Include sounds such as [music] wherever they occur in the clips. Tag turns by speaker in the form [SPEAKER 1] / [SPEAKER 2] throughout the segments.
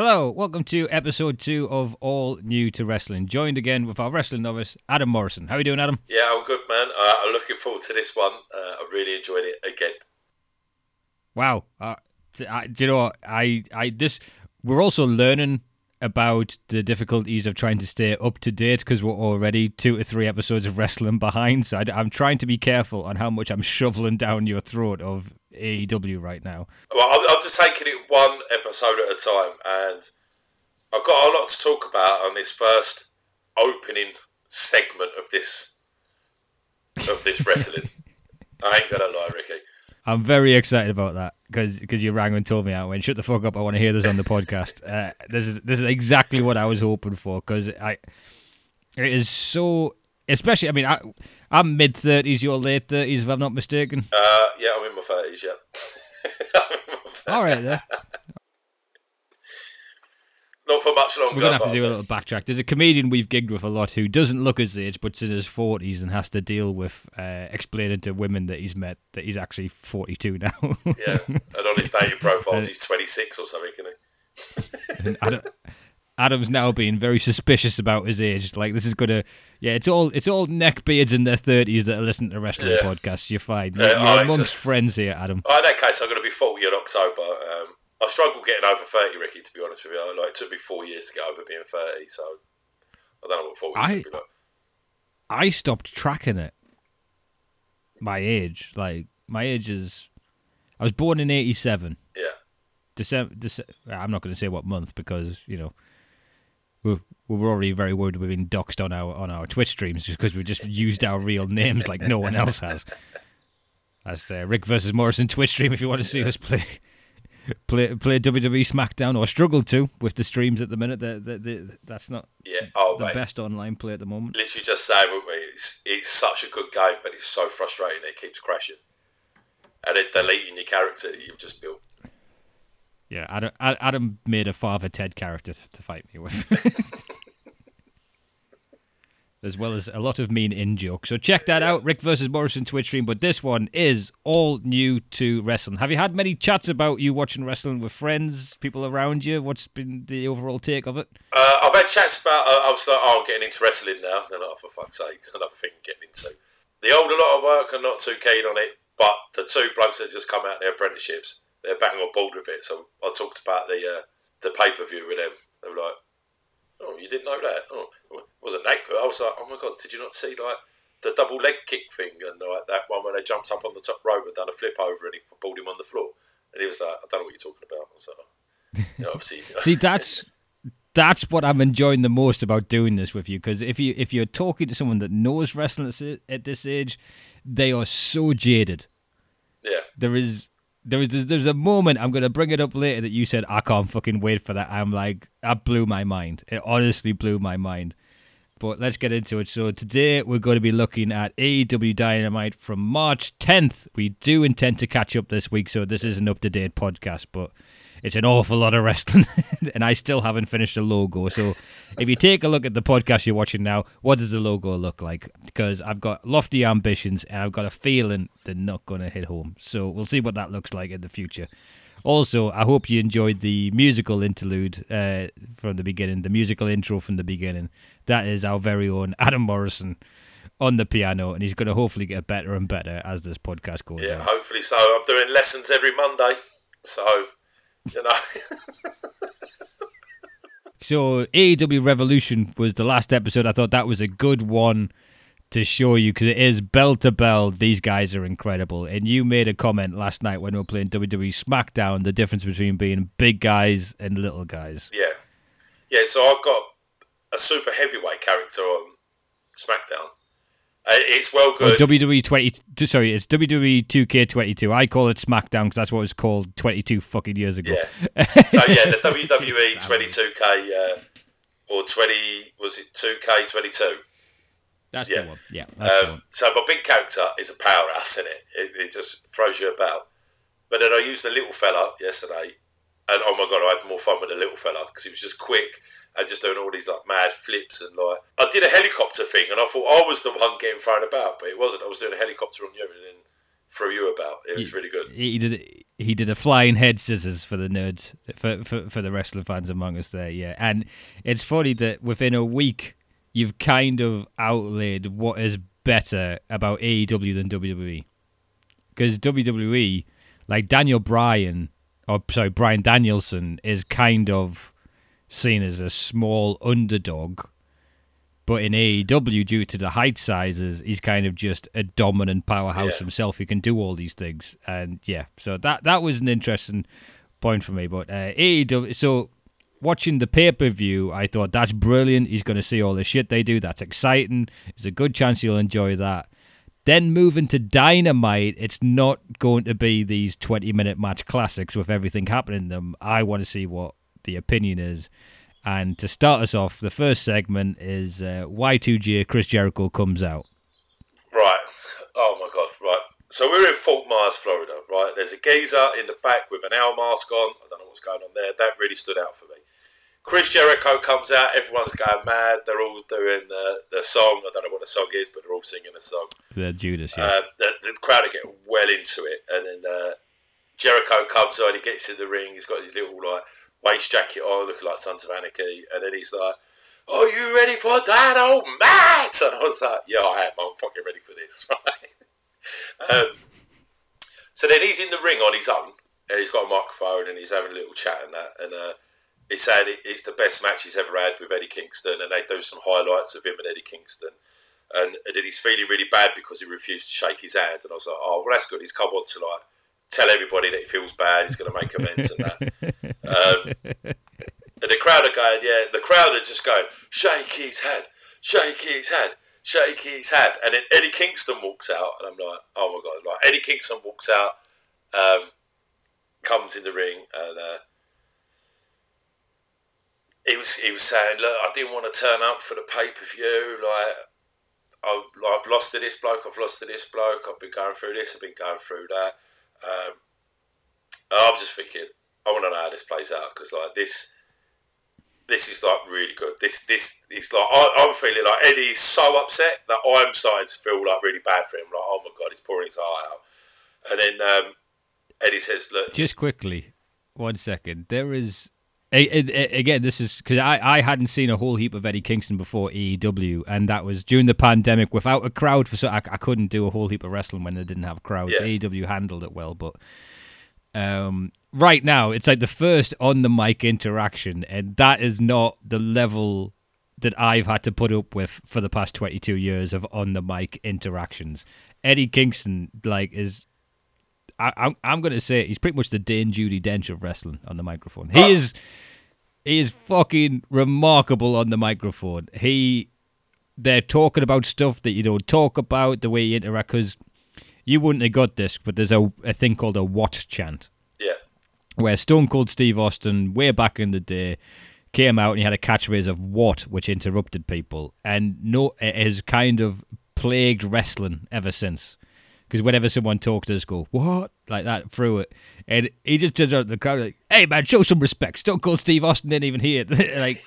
[SPEAKER 1] Hello, welcome to episode two of All New to Wrestling. Joined again with our wrestling novice, Adam Morrison. How are you doing, Adam?
[SPEAKER 2] Yeah, I'm good, man. Uh, I'm looking forward to this one. Uh, I really enjoyed it again.
[SPEAKER 1] Wow. Uh, I, do you know what? I, I this we're also learning about the difficulties of trying to stay up to date because we're already two to three episodes of wrestling behind. So I, am trying to be careful on how much I'm shoveling down your throat of AEW right now.
[SPEAKER 2] Well, I'm, I'm just taking it one episode at a time, and I've got a lot to talk about on this first opening segment of this of this wrestling. [laughs] I ain't gonna lie, Ricky.
[SPEAKER 1] I'm very excited about that because because you rang and told me I went shut the fuck up. I want to hear this on the [laughs] podcast. Uh, this is this is exactly what I was hoping for because I it is so especially. I mean, I I'm mid thirties. You're late thirties, if I'm not mistaken.
[SPEAKER 2] Uh, yeah, I'm in my thirties. Yeah. [laughs]
[SPEAKER 1] All right, then.
[SPEAKER 2] Not for much longer.
[SPEAKER 1] We're gonna have to do a little backtrack. There's a comedian we've gigged with a lot who doesn't look his age, but's in his forties and has to deal with uh, explaining to women that he's met that he's actually forty two now.
[SPEAKER 2] yeah, and on his dating [laughs] profiles, he's twenty six or something, isn't
[SPEAKER 1] he? Adam, Adam's now being very suspicious about his age. Like this is gonna, yeah, it's all it's all neck beards in their thirties that are listening to wrestling yeah. podcasts. You're fine. You're, you're amongst so, friends here, Adam.
[SPEAKER 2] Oh, in that case, I'm gonna be forty in October. Um, I struggle getting over 30, Ricky, to be honest with you. Like, it took me four years to get over being 30, so I don't know what 40 I, be like.
[SPEAKER 1] I stopped tracking it. My age. Like, my age is. I was born in 87.
[SPEAKER 2] Yeah.
[SPEAKER 1] December, December I'm not going to say what month because, you know, we're, we're already very worried we've been doxed on our on our Twitch streams just because we just used our real names like no one else has. That's uh, Rick versus Morrison Twitch stream if you want to see us play play play WWE SmackDown or struggle to with the streams at the minute. They're, they're, they're, that's not
[SPEAKER 2] yeah. Oh,
[SPEAKER 1] the
[SPEAKER 2] mate.
[SPEAKER 1] best online play at the moment.
[SPEAKER 2] Literally just saying, we? It's, it's such a good game, but it's so frustrating. It keeps crashing, and it deleting your character that you've just built.
[SPEAKER 1] Yeah, Adam, Adam made a Father Ted character to fight me with. [laughs] as well as a lot of mean in jokes. So check that out, Rick versus Morrison Twitch stream. But this one is all new to wrestling. Have you had many chats about you watching wrestling with friends, people around you? What's been the overall take of it?
[SPEAKER 2] Uh, I've had chats about. Uh, I was like, oh, I'm getting into wrestling now. And oh, for fuck's sake, it's another thing getting into. The older lot of work are not too keen on it, but the two blokes that just come out their apprenticeships, they're bang on board with it. So I talked about the uh, the pay per view with them. They were like, oh, you didn't know that? Oh, wasn't that good? I was like, oh my god, did you not see like the double leg kick thing and like that one when they jumped up on the top rope and done a flip over and he pulled him on the floor? And he was like, I don't know what you're talking about. So, you know, obviously, [laughs]
[SPEAKER 1] see that's that's what I'm enjoying the most about doing this with you because if you if you're talking to someone that knows wrestling at this age, they are so jaded.
[SPEAKER 2] Yeah,
[SPEAKER 1] there is there was there's a moment I'm gonna bring it up later that you said I can't fucking wait for that. I'm like that blew my mind. It honestly blew my mind. But let's get into it. So today we're going to be looking at AEW Dynamite from March 10th. We do intend to catch up this week, so this is an up to date podcast, but it's an awful lot of wrestling, [laughs] and I still haven't finished the logo. So, if you take a look at the podcast you're watching now, what does the logo look like? Because I've got lofty ambitions, and I've got a feeling they're not going to hit home. So, we'll see what that looks like in the future. Also, I hope you enjoyed the musical interlude uh, from the beginning, the musical intro from the beginning. That is our very own Adam Morrison on the piano, and he's going to hopefully get better and better as this podcast goes
[SPEAKER 2] yeah,
[SPEAKER 1] on.
[SPEAKER 2] hopefully so. I'm doing lessons every Monday, so you know. [laughs]
[SPEAKER 1] so AEW Revolution was the last episode. I thought that was a good one to show you because it is bell to bell. These guys are incredible. And you made a comment last night when we were playing WWE SmackDown the difference between being big guys and little guys.
[SPEAKER 2] Yeah, yeah. So I've got a super heavyweight character on SmackDown, it's well good.
[SPEAKER 1] Oh, WWE twenty. Sorry, it's WWE two K twenty two. I call it SmackDown because that's what it was called twenty two fucking years ago.
[SPEAKER 2] Yeah. [laughs] so yeah, the WWE twenty two K uh, or twenty was it two K twenty two.
[SPEAKER 1] That's yeah. the one. Yeah. Um,
[SPEAKER 2] one. So my big character is a powerhouse in it. it. It just throws you about. But then I used the little fella yesterday, and oh my god, I had more fun with the little fella because he was just quick and just doing all these like mad flips and like I did a helicopter thing and I thought I was the one getting thrown about, but it wasn't. I was doing a helicopter on you and then threw you about. It was really good.
[SPEAKER 1] He did he did a flying head scissors for the nerds for, for for the wrestling fans among us there, yeah. And it's funny that within a week you've kind of outlaid what is better about AEW than WWE. Because WWE, like Daniel Bryan, or sorry, Bryan Danielson, is kind of seen as a small underdog. But in AEW, due to the height sizes, he's kind of just a dominant powerhouse
[SPEAKER 2] Yeah.
[SPEAKER 1] himself He can do all these things. And yeah, so that that was an interesting point for me. But uh, AEW, so watching the pay per view, I thought that's brilliant. He's going to see all the shit they do. That's exciting. There's a good chance you'll enjoy that. Then moving to Dynamite, it's not going to be these 20 minute match classics with everything happening in them. I want to see what the opinion is. And to start us off, the first segment is uh, Y2J Chris Jericho comes out.
[SPEAKER 2] Right. Oh my god. Right. So we're in Fort Myers, Florida. Right. There's a geezer in the back with an owl mask on. I don't know what's going on there. That really stood out for me. Chris Jericho comes out. Everyone's going mad. They're all doing the, the song. I don't know what the song is, but they're all singing the song.
[SPEAKER 1] The Judas, yeah.
[SPEAKER 2] Uh, the, the crowd are getting well into it, and then uh, Jericho comes on. He gets in the ring. He's got his little like waist jacket on, looking like Sons of Anarchy, and then he's like, "Are you ready for that, old Matt?" And I was like, "Yeah, I am. I'm fucking ready for this." [laughs] Right. um, so then he's in the ring on his own, and he's got a microphone, and he's having a little chat and that, and uh, he's saying it's the best match he's ever had with Eddie Kingston, and they do some highlights of him and Eddie Kingston and, and then he's feeling really bad because he refused to shake his hand. And I was like, oh, well, that's good. He's come on to like tell everybody that he feels bad. He's going to make amends and that. Um, and the crowd are going, yeah. The crowd are just going, shake his hand, shake his head, shake his hand. And then Eddie Kingston walks out, and I'm like, oh my god! Like Eddie Kingston walks out, um, comes in the ring, and. Uh, he was he was saying, look, I didn't want to turn up for the pay per view. Like, I, like, I've lost to this bloke. I've lost to this bloke. I've been going through this. I've been going through that. Um, I'm just thinking, I want to know how this plays out because like this, this is like really good. This this is like I, I'm feeling like Eddie's so upset that I'm starting to feel like really bad for him. Like, oh my god, he's pouring his heart out. And then um, Eddie says, look,
[SPEAKER 1] Just quickly, one second. There is. Again, this is because I, I hadn't seen a whole heap of Eddie Kingston before AEW, and that was during the pandemic without a crowd. For so I, I couldn't do a whole heap of wrestling when they didn't have crowds.
[SPEAKER 2] Yeah.
[SPEAKER 1] AEW handled it well, but um, right now it's like the first on the mic interaction, and that is not the level that I've had to put up with for the past twenty two years of on the mic interactions. Eddie Kingston like is I, I'm I'm gonna say he's pretty much the Dame Judi Dench of wrestling on the microphone. He
[SPEAKER 2] Oh.
[SPEAKER 1] is he is fucking remarkable on the microphone. He they're talking about stuff that you don't talk about the way you interact because you wouldn't have got this, but there's a a thing called a what chant
[SPEAKER 2] yeah,
[SPEAKER 1] where Stone Cold Steve Austin, way back in the day, came out and he had a catchphrase of "what," which interrupted people, and no, it has kind of plagued wrestling ever since. Because whenever someone talks, they just go "what" like that through it, and he just turns out the crowd like, "Hey man, show some respect." Stone Cold Steve Austin didn't even hear it. [laughs] like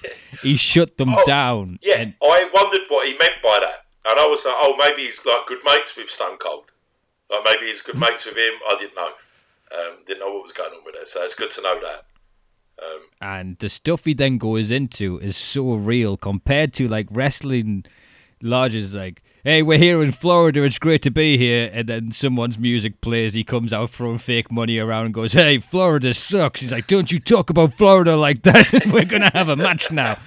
[SPEAKER 1] he shut them
[SPEAKER 2] Oh,
[SPEAKER 1] down.
[SPEAKER 2] yeah.
[SPEAKER 1] and
[SPEAKER 2] I wondered what he meant by that, and I was like, oh, maybe he's like good mates with Stone Cold. Like maybe he's good mates with him. I didn't know. Um, didn't know what was going on with it, so it's good to know that. Um,
[SPEAKER 1] and the stuff he then goes into is so real compared to like wrestling lodges like hey we're here in florida it's great to be here and then someone's music plays he comes out throwing fake money around and goes hey florida sucks he's like don't you talk about florida like that [laughs] we're gonna have a match now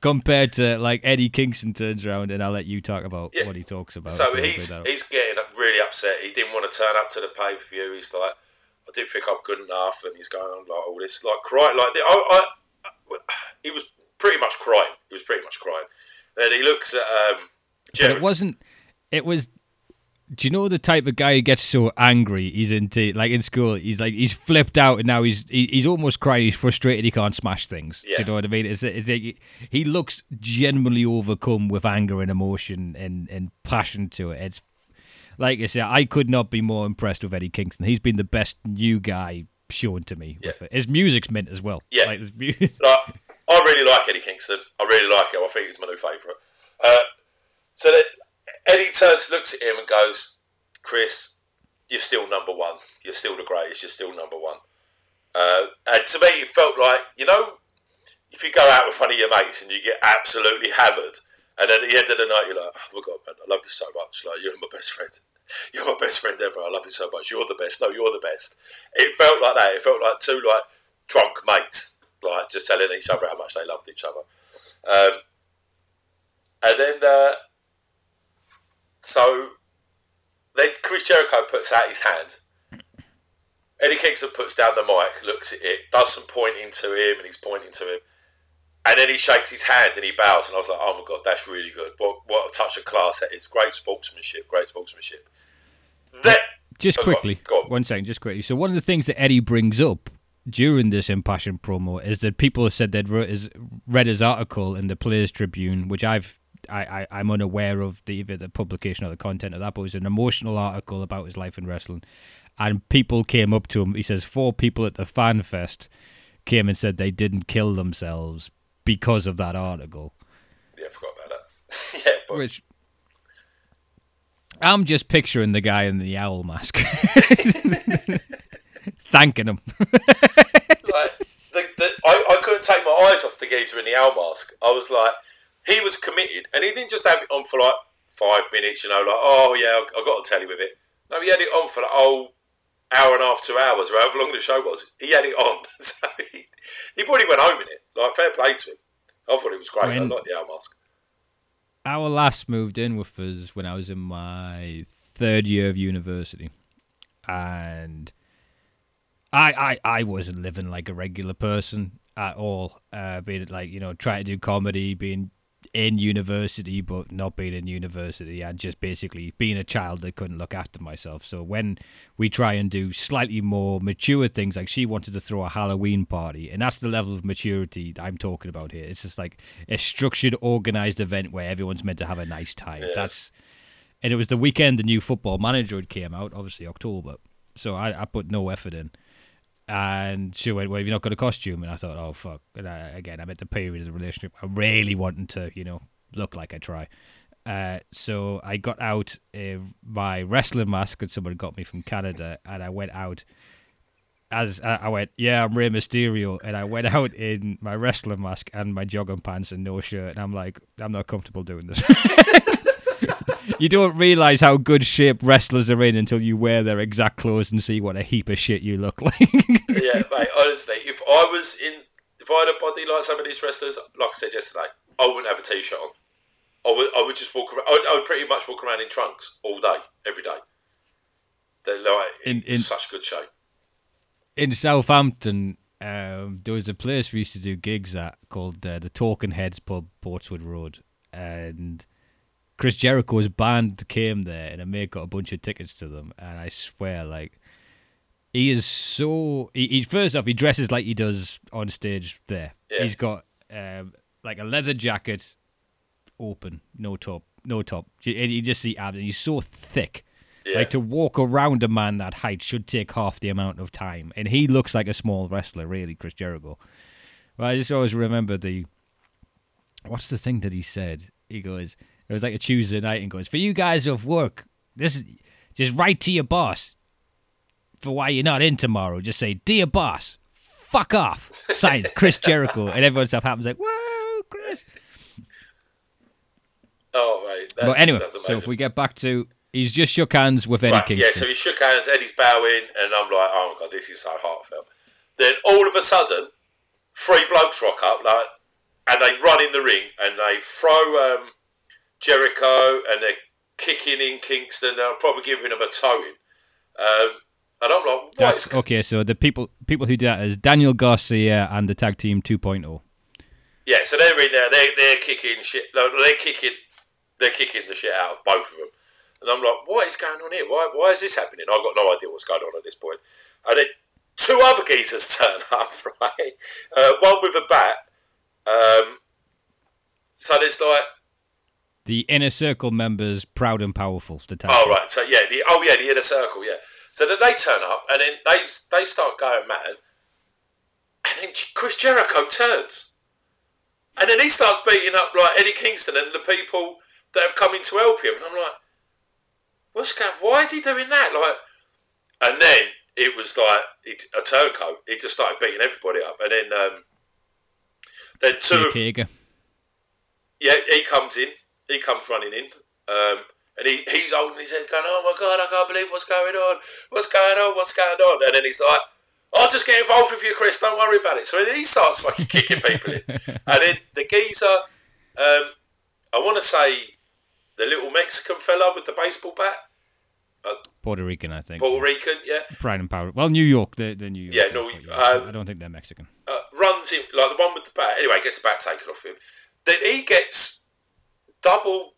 [SPEAKER 1] compared to like eddie kingston turns around and i'll let you talk about
[SPEAKER 2] Yeah.
[SPEAKER 1] what he talks about
[SPEAKER 2] so he's he's getting really upset. He didn't want to turn up to the pay per view. He's like, I didn't think I'm good enough, and he's going on like all this, like crying, like I, I, I- he was pretty much crying. He was pretty much crying. Then he looks at um,
[SPEAKER 1] But it wasn't. It was. Do you know the type of guy who gets so angry? He's into like in school. He's like he's flipped out, and now he's he, he's almost crying. He's frustrated. He can't smash things. Do you know what I mean? It's, it's like he looks genuinely overcome with anger and emotion and and passion to it. It's like I said, I could not be more impressed with Eddie Kingston. He's been the best new guy shown to me. With
[SPEAKER 2] Yeah.
[SPEAKER 1] it. His music's mint as well.
[SPEAKER 2] Yeah.
[SPEAKER 1] like, his mu- [laughs]
[SPEAKER 2] like, I really like Eddie Kingston. I really like him. I think he's my new favourite. Uh, so then Eddie turns, looks at him, and goes, "Chris, you're still number one. You're still the greatest. You're still number one. Uh, and to me, it felt like you know, if you go out with one of your mates and you get absolutely hammered, and at the end of the night you're like, oh my god, man, I love you so much. Like you're my best friend. [laughs] You're my best friend ever. I love you so much. You're the best. No, you're the best. It felt like that. It felt like two like drunk mates, like just telling each other how much they loved each other. Um, and then, uh, so then Chris Jericho puts out his hand. Eddie Kingston puts down the mic, looks at it, does some pointing to him, and he's pointing to him. And then he shakes his hand and he bows, and I was like, "Oh my god, that's really good! What what a touch of class that is! Great sportsmanship, great sportsmanship." That
[SPEAKER 1] just
[SPEAKER 2] oh,
[SPEAKER 1] quickly,
[SPEAKER 2] go on, go on.
[SPEAKER 1] one second, just quickly. So one of the things that Eddie brings up during this impassioned promo is that people have said they'd read his, read his article in the Players Tribune, which I've I, I am unaware of the either the publication or the content of that, but it was an emotional article about his life in wrestling, and people came up to him. He says four people at the fan fest came and said they didn't kill themselves because of that article.
[SPEAKER 2] Yeah, I forgot about that. [laughs] yeah, but
[SPEAKER 1] Which I'm just picturing the guy in the owl mask, [laughs] thanking him.
[SPEAKER 2] like, the, the, I, I couldn't take my eyes off the geezer in the owl mask. I was like, he was committed, and he didn't just have it on for like five minutes, you know, like, oh yeah, I, got to tell you with it. No, he had it on for the whole hour and a half, two hours, or however long the show was. He had it on, [laughs] so he, he probably went home in it. Like, fair play to him. I thought it was great.
[SPEAKER 1] When-
[SPEAKER 2] I like the owl mask.
[SPEAKER 1] Our last moved in with us when I was in my third year of university, and I I, I wasn't living like a regular person at all. Uh, being like you know trying to do comedy, being in university but not being in university, and just basically being a child that couldn't look after myself. So when we try and do slightly more mature things, like she wanted to throw a Halloween party, and that's the level of maturity I'm talking about here. It's just like a structured, organized event where everyone's meant to have a nice time. That's and it was the weekend the new football manager came out, obviously October. So I, I put no effort in. And she went, Well, have you not got a costume? And I thought, Oh, fuck. And I, again, I'm at the period of the relationship. I'm really wanting to, you know, look like I try. Uh, so I got out uh, my wrestling mask that someone got me from Canada, and I went out as uh, I went, yeah, I'm Rey Mysterio, and I went out in my wrestling mask and my jogging pants and no shirt, and I'm like, I'm not comfortable doing this. [laughs] [laughs] you don't realize how good shape wrestlers are in until you wear their exact clothes and see what a heap of shit you look like. [laughs]
[SPEAKER 2] yeah, mate. Honestly, if I was in, if I had a body like some of these wrestlers, like I said yesterday, I wouldn't have a t-shirt on. I would, I would just walk around. I would, I would pretty much walk around in trunks all day, every day. They're like in,
[SPEAKER 1] In- in-
[SPEAKER 2] such good shape.
[SPEAKER 1] in Southampton, um, there was a place we used to do gigs at called uh, the Talking Heads Pub, Portswood Road, and Chris Jericho's band came there, and I made got a bunch of tickets to them, and I swear, like, he is so. He, he first off, he dresses like he does on stage. There,
[SPEAKER 2] Yeah.
[SPEAKER 1] he's got um, like a leather jacket, open, no top, no top. And you just see abs, and he's so thick.
[SPEAKER 2] Yeah.
[SPEAKER 1] Like to walk around a man that height should take half the amount of time, and he looks like a small wrestler, really, Chris Jericho. But I just always remember the what's the thing that he said? He goes, it was like a Tuesday night, and goes, for you guys off work, this is just write to your boss for why you're not in tomorrow. Just say, dear boss, fuck off. Signed, [laughs] Chris Jericho, and everyone stuff happens like, whoa, Chris.
[SPEAKER 2] Oh, right. That,
[SPEAKER 1] But anyway, so if we get back to, he's just shook hands with Eddie
[SPEAKER 2] Right,
[SPEAKER 1] Kingston.
[SPEAKER 2] yeah, so he shook hands, Eddie's bowing, and I'm like, oh my god, this is so heartfelt. Then all of a sudden, three blokes rock up, like, and they run in the ring, and they throw um, Jericho, and they're kicking in Kingston. They're probably giving them a towing. Um, and I'm like, what
[SPEAKER 1] okay, so the people people who do that is Daniel Garcia and the tag team oh. 2.0.
[SPEAKER 2] Yeah, so they're in there. They're they're kicking shit. No, they're kicking. They're kicking the shit out of both of them. And I'm like, what is going on here? Why why is this happening? I've got no idea what's going on at this point. And then two other geezers [laughs] turn up, right? Uh, one with a bat. Um, so there's like,
[SPEAKER 1] The inner circle members, proud and powerful. The tag
[SPEAKER 2] oh right, so yeah, the oh yeah, the inner circle, yeah. So then they turn up, and then they they start going mad, and then Chris Jericho turns, and then he starts beating up like Eddie Kingston and the people that have come in to help him, and I'm like, what's going? Why is he doing that? Like, And then it was like a turncoat. He just started beating everybody up, and then um, then two of yeah, he comes in. He comes running in. Um, and he, he's holding his head going, Oh my God, I can't believe what's going on. What's going on? What's going on? And then he's like, I'll just get involved with you, Chris. Don't worry about it. So he starts fucking kicking people in. [laughs] And then the geezer, um, I want to say the little Mexican fella with the baseball bat,
[SPEAKER 1] Puerto Rican, I think.
[SPEAKER 2] Puerto Rican, yeah,
[SPEAKER 1] Pride and Power. Well, New York. They're, they're New York.
[SPEAKER 2] Yeah, no, um,
[SPEAKER 1] I don't think they're Mexican.
[SPEAKER 2] uh, runs him, like the one with the bat. Anyway, gets the bat taken off him. Then he gets double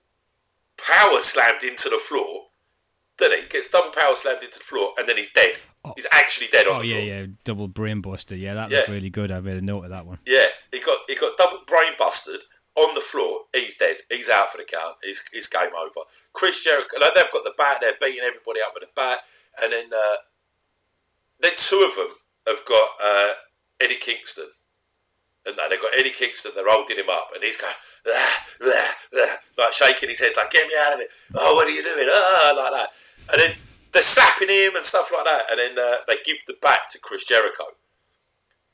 [SPEAKER 2] power slammed into the floor. Then he gets double power slammed into the floor, and then he's dead. He's actually dead on
[SPEAKER 1] Oh
[SPEAKER 2] the
[SPEAKER 1] yeah,
[SPEAKER 2] floor.
[SPEAKER 1] yeah, double brain buster. Yeah, that
[SPEAKER 2] Yeah.
[SPEAKER 1] looked really good. I made a note of that one.
[SPEAKER 2] Yeah, he got he got double brain busted on the floor. He's dead. He's out for the count. He's, he's game over. Chris Jericho. Like, they've got the bat. They're beating everybody up with the bat, and then uh, then two of them have got uh, Eddie Kingston. And they've got Eddie Kingston. They're holding him up, and he's going "Ah, ah, ah," like shaking his head, like "Get me out of it!" Oh, what are you doing? Ah, like that. And then they're slapping him and stuff like that. And then uh, they give the bat to Chris Jericho.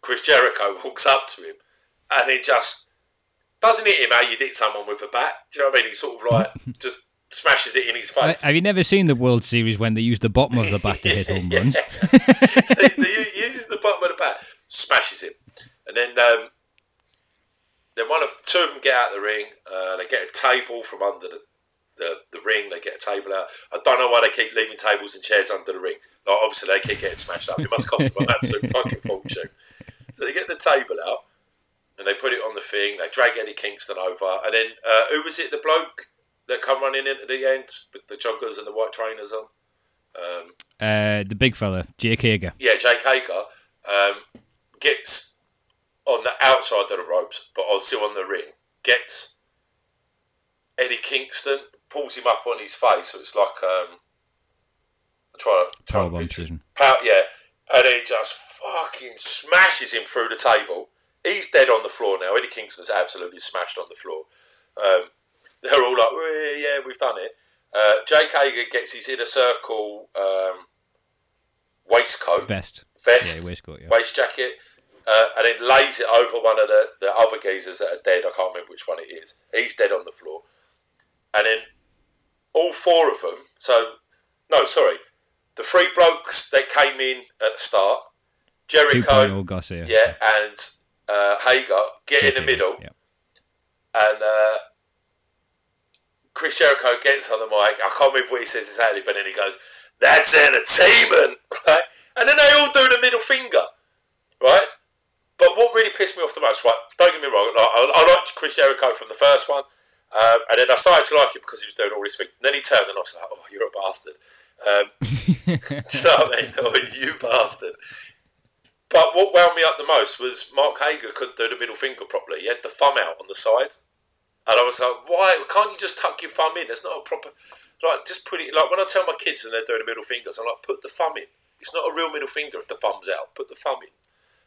[SPEAKER 2] Chris Jericho [laughs] walks up to him and he just doesn't hit him how you'd hit someone with a bat. Do you know what I mean? He sort of like [laughs] just smashes it in his face.
[SPEAKER 1] Have you never seen the World Series when they use the bottom of the bat to hit home [laughs] runs?
[SPEAKER 2] so he uses the bottom of the bat, smashes him, and then um, then one of two of them get out of the ring. Uh, they get a table from under the, the the ring. They get a table out. I don't know why they keep leaving tables and chairs under the ring. Like obviously they keep getting smashed up. It must cost them an absolute [laughs] fucking fortune. So they get the table out and they put it on the thing. They drag Eddie Kingston over, and then uh, who was it? The bloke that come running in at the end with the joggers and the white trainers on. Um,
[SPEAKER 1] Uh, the big fella, Jake Hager.
[SPEAKER 2] yeah, Jake Hager um, gets on the outside of the ropes, but on still on the ring. Gets Eddie Kingston, pulls him up on his face, so it's like um, try to try to picture-
[SPEAKER 1] decision.
[SPEAKER 2] Yeah, and he just fucking smashes him through the table. He's dead on the floor now. Eddie Kingston's absolutely smashed on the floor. Um, they're all like, "Yeah, yeah, we've done it." Uh, Jake Hager gets his inner circle um, waistcoat
[SPEAKER 1] Vest.
[SPEAKER 2] vest,
[SPEAKER 1] Yeah, waistcoat, yeah.
[SPEAKER 2] waist jacket, uh, and then lays it over one of the, the other geezers that are dead. I can't remember which one it is. He's dead on the floor. And then all four of them, so, no, sorry, the three blokes that came in at the start, Jericho,
[SPEAKER 1] Garcia.
[SPEAKER 2] yeah, and uh, Hager get in the middle,
[SPEAKER 1] Yeah.
[SPEAKER 2] and uh, Chris Jericho gets on the mic. I can't remember what he says exactly, but then he goes, "That's entertainment," [laughs] right? And then they all do the middle finger, right? But what really pissed me off the most, right? Don't get me wrong, like, I, I liked Chris Jericho from the first one, um, and then I started to like him because he was doing all this thing. And then he turned, and I was like, "Oh, you're a bastard." Um, [laughs] [laughs] you know what I mean? Oh, you bastard. But what wound me up the most was Mark Hager couldn't do the middle finger properly. He had the thumb out on the side. And I was like, why can't you just tuck your thumb in? It's not a proper like just put it like when I tell my kids and they're doing the middle fingers, I'm like, put the thumb in. It's not a real middle finger if the thumb's out. Put the thumb in.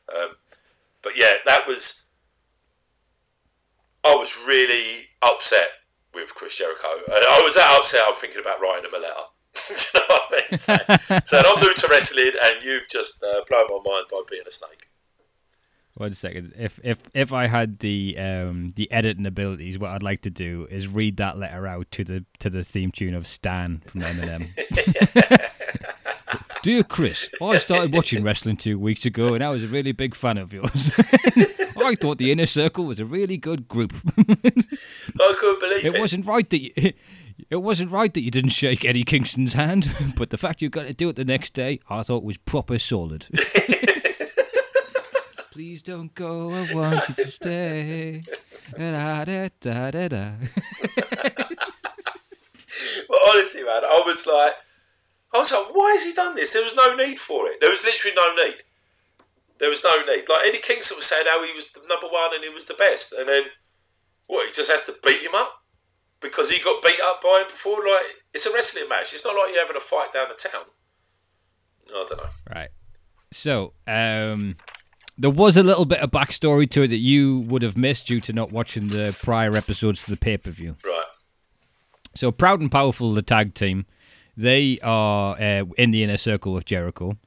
[SPEAKER 2] Um, but yeah, that was I was really upset with Chris Jericho. And I was that upset I'm thinking about writing him a letter. You know what I mean? So, so I'm new to wrestling and you've just uh, blown my mind by being a snake.
[SPEAKER 1] One second. If if if I had the um the editing abilities, what I'd like to do is read that letter out to the to the theme tune of Stan from Eminem. [laughs] Dear Chris, I started watching wrestling two weeks ago, and I was a really big fan of yours. [laughs] I thought the Inner Circle was a really good group.
[SPEAKER 2] I couldn't believe it.
[SPEAKER 1] It wasn't right that you, it wasn't right that you didn't shake Eddie Kingston's hand, [laughs] but the fact you got to do it the next day, I thought was proper solid. [laughs] Please don't go. I want you to stay. Da, da, da, da, da.
[SPEAKER 2] But honestly, man, I was like, I was like, why has he done this? There was no need for it. There was literally no need. There was no need. Like Eddie Kingston was saying how he was the number one and he was the best, and then what? He just has to beat him up because he got beat up by him before. Like it's a wrestling match. It's not like you're having a fight down the town. I don't know.
[SPEAKER 1] Right. So, um, there was a little bit of backstory to it that you would have missed due to not watching the prior episodes to the pay per view.
[SPEAKER 2] Right.
[SPEAKER 1] So, Proud and Powerful, the tag team, They are uh, in the inner circle of Jericho.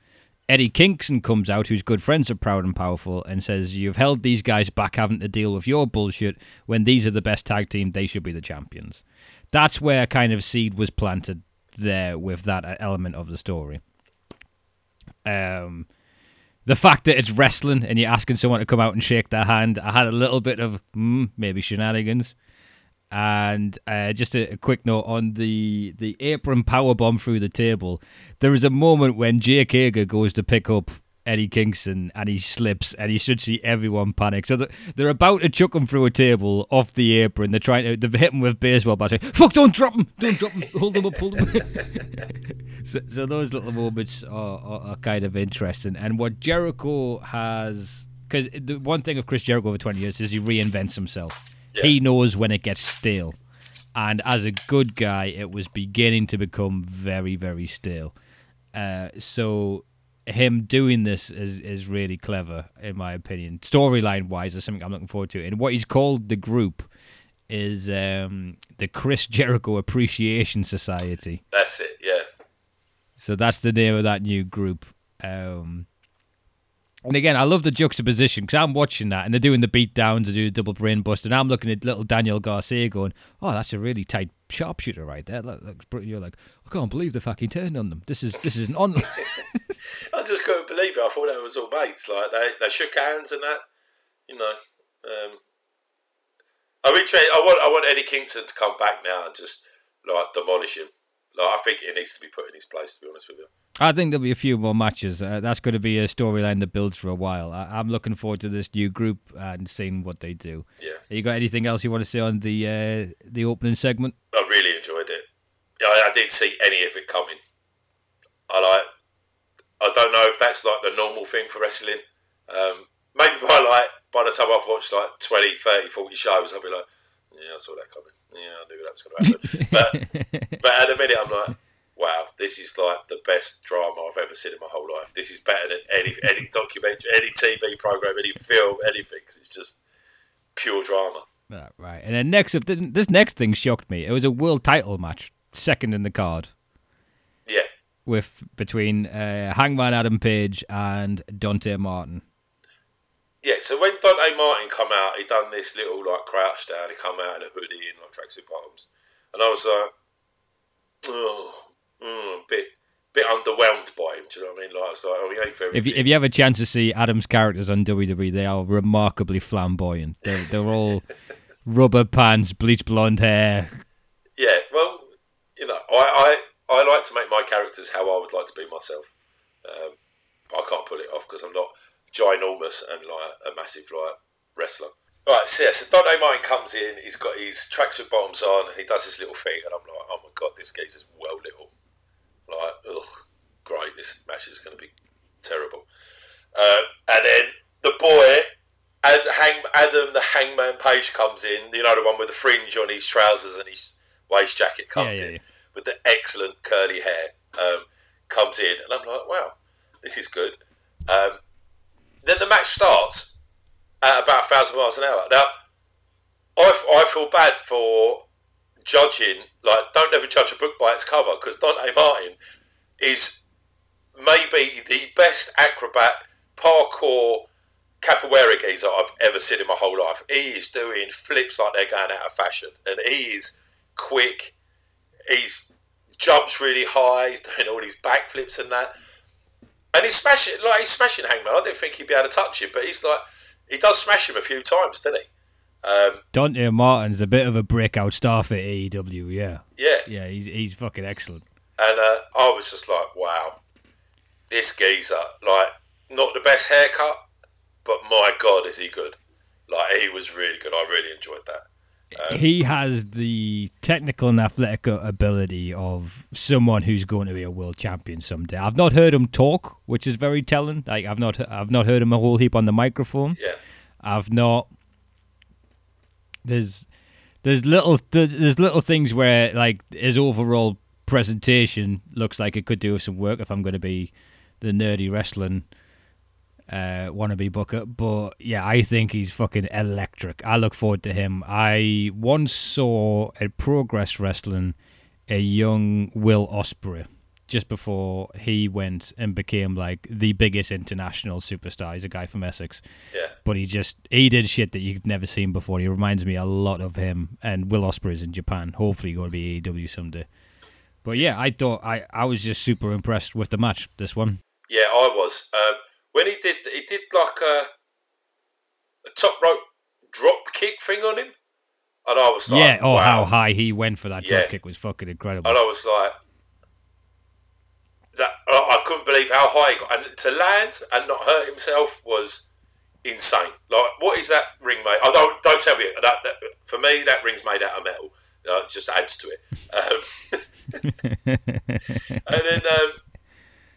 [SPEAKER 1] Eddie Kingston comes out, who's good friends of Proud and Powerful, and says, You've held these guys back having to deal with your bullshit when these are the best tag team, they should be the champions. That's where kind of seed was planted there with that element of the story. Um, the fact that it's wrestling and you're asking someone to come out and shake their hand, I had a little bit of mm, maybe shenanigans. And uh, just a, a, quick note on the the apron power bomb through the table. There is a moment when Jake Hager goes to pick up Eddie Kingston and he slips and he should see everyone panic. So they're about to chuck him through a table off the apron. They're trying to they've hit him with baseball bats. Fuck! Don't drop him! Don't drop him! Hold him up! Hold him up! [laughs] so, so, those little moments are, are, are, kind of interesting. And what Jericho has, because the one thing of Chris Jericho over twenty years is he reinvents himself. Yeah. He knows when it gets stale. And as a good guy, it was beginning to become very, very stale. Uh, so him doing this is is really clever in my opinion. Storyline wise, is something I'm looking forward to. And what he's called the group is um, the Chris [laughs] Jericho Appreciation Society.
[SPEAKER 2] That's it, yeah.
[SPEAKER 1] So that's the name of that new group. Um, and again, I love the juxtaposition because I'm watching that and they're doing the beat downs, they do the double brain bust, and I'm looking at little Daniel Garcia going, "Oh, that's a really tight sharpshooter right there." You're like, I can't believe the fucking turned on them. This is this is an on. [laughs]
[SPEAKER 2] I just couldn't believe it. I thought they was all mates. Like they, they shook hands and that, you know. Um, I I want I want Eddie Kingston to come back now and just like demolish him. Like I think he needs to be put in his place. To be honest with you.
[SPEAKER 1] I think there'll be a few more matches. Uh, that's going to be a storyline that builds for a while. I- am looking forward to this new group and seeing what they do.
[SPEAKER 2] Yeah.
[SPEAKER 1] You got anything else you want to say on the uh, the opening segment?
[SPEAKER 2] I really enjoyed it. I, I didn't see any of it coming. I like. I don't know if that's like the normal thing for wrestling. Um, maybe by like by the time I've watched like 20, 30, 40 shows, I'll be like, yeah, I saw that coming. Yeah, I knew that was going to happen. [laughs] but but at the minute, I'm like wow, this is like the best drama I've ever seen in my whole life. This is better than any any [laughs] documentary, any TV program, any film, anything. Because it's just pure drama.
[SPEAKER 1] Right, right. And then next this next thing shocked me. It was a world title match, second in the card.
[SPEAKER 2] Yeah.
[SPEAKER 1] With between uh, Hangman Adam Page and Dante Martin.
[SPEAKER 2] Yeah, so when Dante Martin come out, he done this little like crouch down. He come out in a hoodie and like tracksuit bottoms, and I was like, oh, mm, a bit bit underwhelmed by him. Do you know what I mean? Like, it's like, oh, he ain't very.
[SPEAKER 1] If you, if you have a chance to see Adam's characters on WWE, they are remarkably flamboyant. They're, they're all [laughs] rubber pants, bleach blonde hair.
[SPEAKER 2] Yeah, well, you know, I, I, I like to make my characters how I would like to be myself. Um, I can't pull it off because I'm not ginormous and like a massive like wrestler. Right, so yeah, so Dante Martin comes in, he's got his tracksuit bottoms on, and he does his little thing, and I'm like, oh my god, this guy's geezer's well little. Like, ugh, great, this match is going to be terrible. Uh, and then the boy, Ad, Hang, Adam the Hangman Page comes in, you know, the one with the fringe on his trousers and his waist jacket comes yeah, yeah, in, yeah. with the excellent curly hair, um, comes in, and I'm like, wow, this is good. Um, then the match starts at about a thousand miles an hour. Now, I, I feel bad for judging. Like, don't ever judge a book by its cover because Dante Martin is maybe the best acrobat parkour capoeira geezer I've ever seen in my whole life. He is doing flips like they're going out of fashion, and he is quick. He's jumps really high. He's doing all these backflips and that, and he's smashing like he's smashing Hangman. I didn't think he'd be able to touch him, but he's like he does smash him a few times, doesn't he? Um,
[SPEAKER 1] Dante Martin's a bit of a breakout star for AEW, yeah.
[SPEAKER 2] Yeah.
[SPEAKER 1] Yeah, he's, he's fucking excellent.
[SPEAKER 2] And uh, I was just like, wow, this geezer, like, not the best haircut, but my God, is he good. Like, he was really good. I really enjoyed that.
[SPEAKER 1] Um, he has the technical and athletic ability of someone who's going to be a world champion someday. I've not heard him talk, which is very telling. Like I've not, I've not heard him a whole heap on the microphone.
[SPEAKER 2] Yeah,
[SPEAKER 1] I've not. There's, there's little, there's little things where like his overall presentation looks like it could do some work if I'm going to be the nerdy wrestling uh, wannabe Booker. But yeah, I think he's fucking electric. I look forward to him. I once saw at Progress Wrestling a young Will Ospreay just before he went and became like the biggest international superstar. He's a guy from Essex.
[SPEAKER 2] Yeah.
[SPEAKER 1] But he just he did shit that you've never seen before. He reminds me a lot of him and Will Ospreay's in Japan. Hopefully going to be AEW someday. But yeah, I thought I, I was just super impressed with the match, this one.
[SPEAKER 2] Yeah, I was. Um, when he did he did like a a top rope drop kick thing on him. And I was like,
[SPEAKER 1] yeah, oh
[SPEAKER 2] wow.
[SPEAKER 1] how high he went for that
[SPEAKER 2] Yeah.
[SPEAKER 1] drop kick was fucking incredible.
[SPEAKER 2] And I was like, that I I couldn't believe how high he got. And to land and not hurt himself was insane. Like, what is that ring made? Oh, don't, don't tell me. That, that, for me, that ring's made out of metal. Uh, it just adds to it. Um, [laughs] and then, um,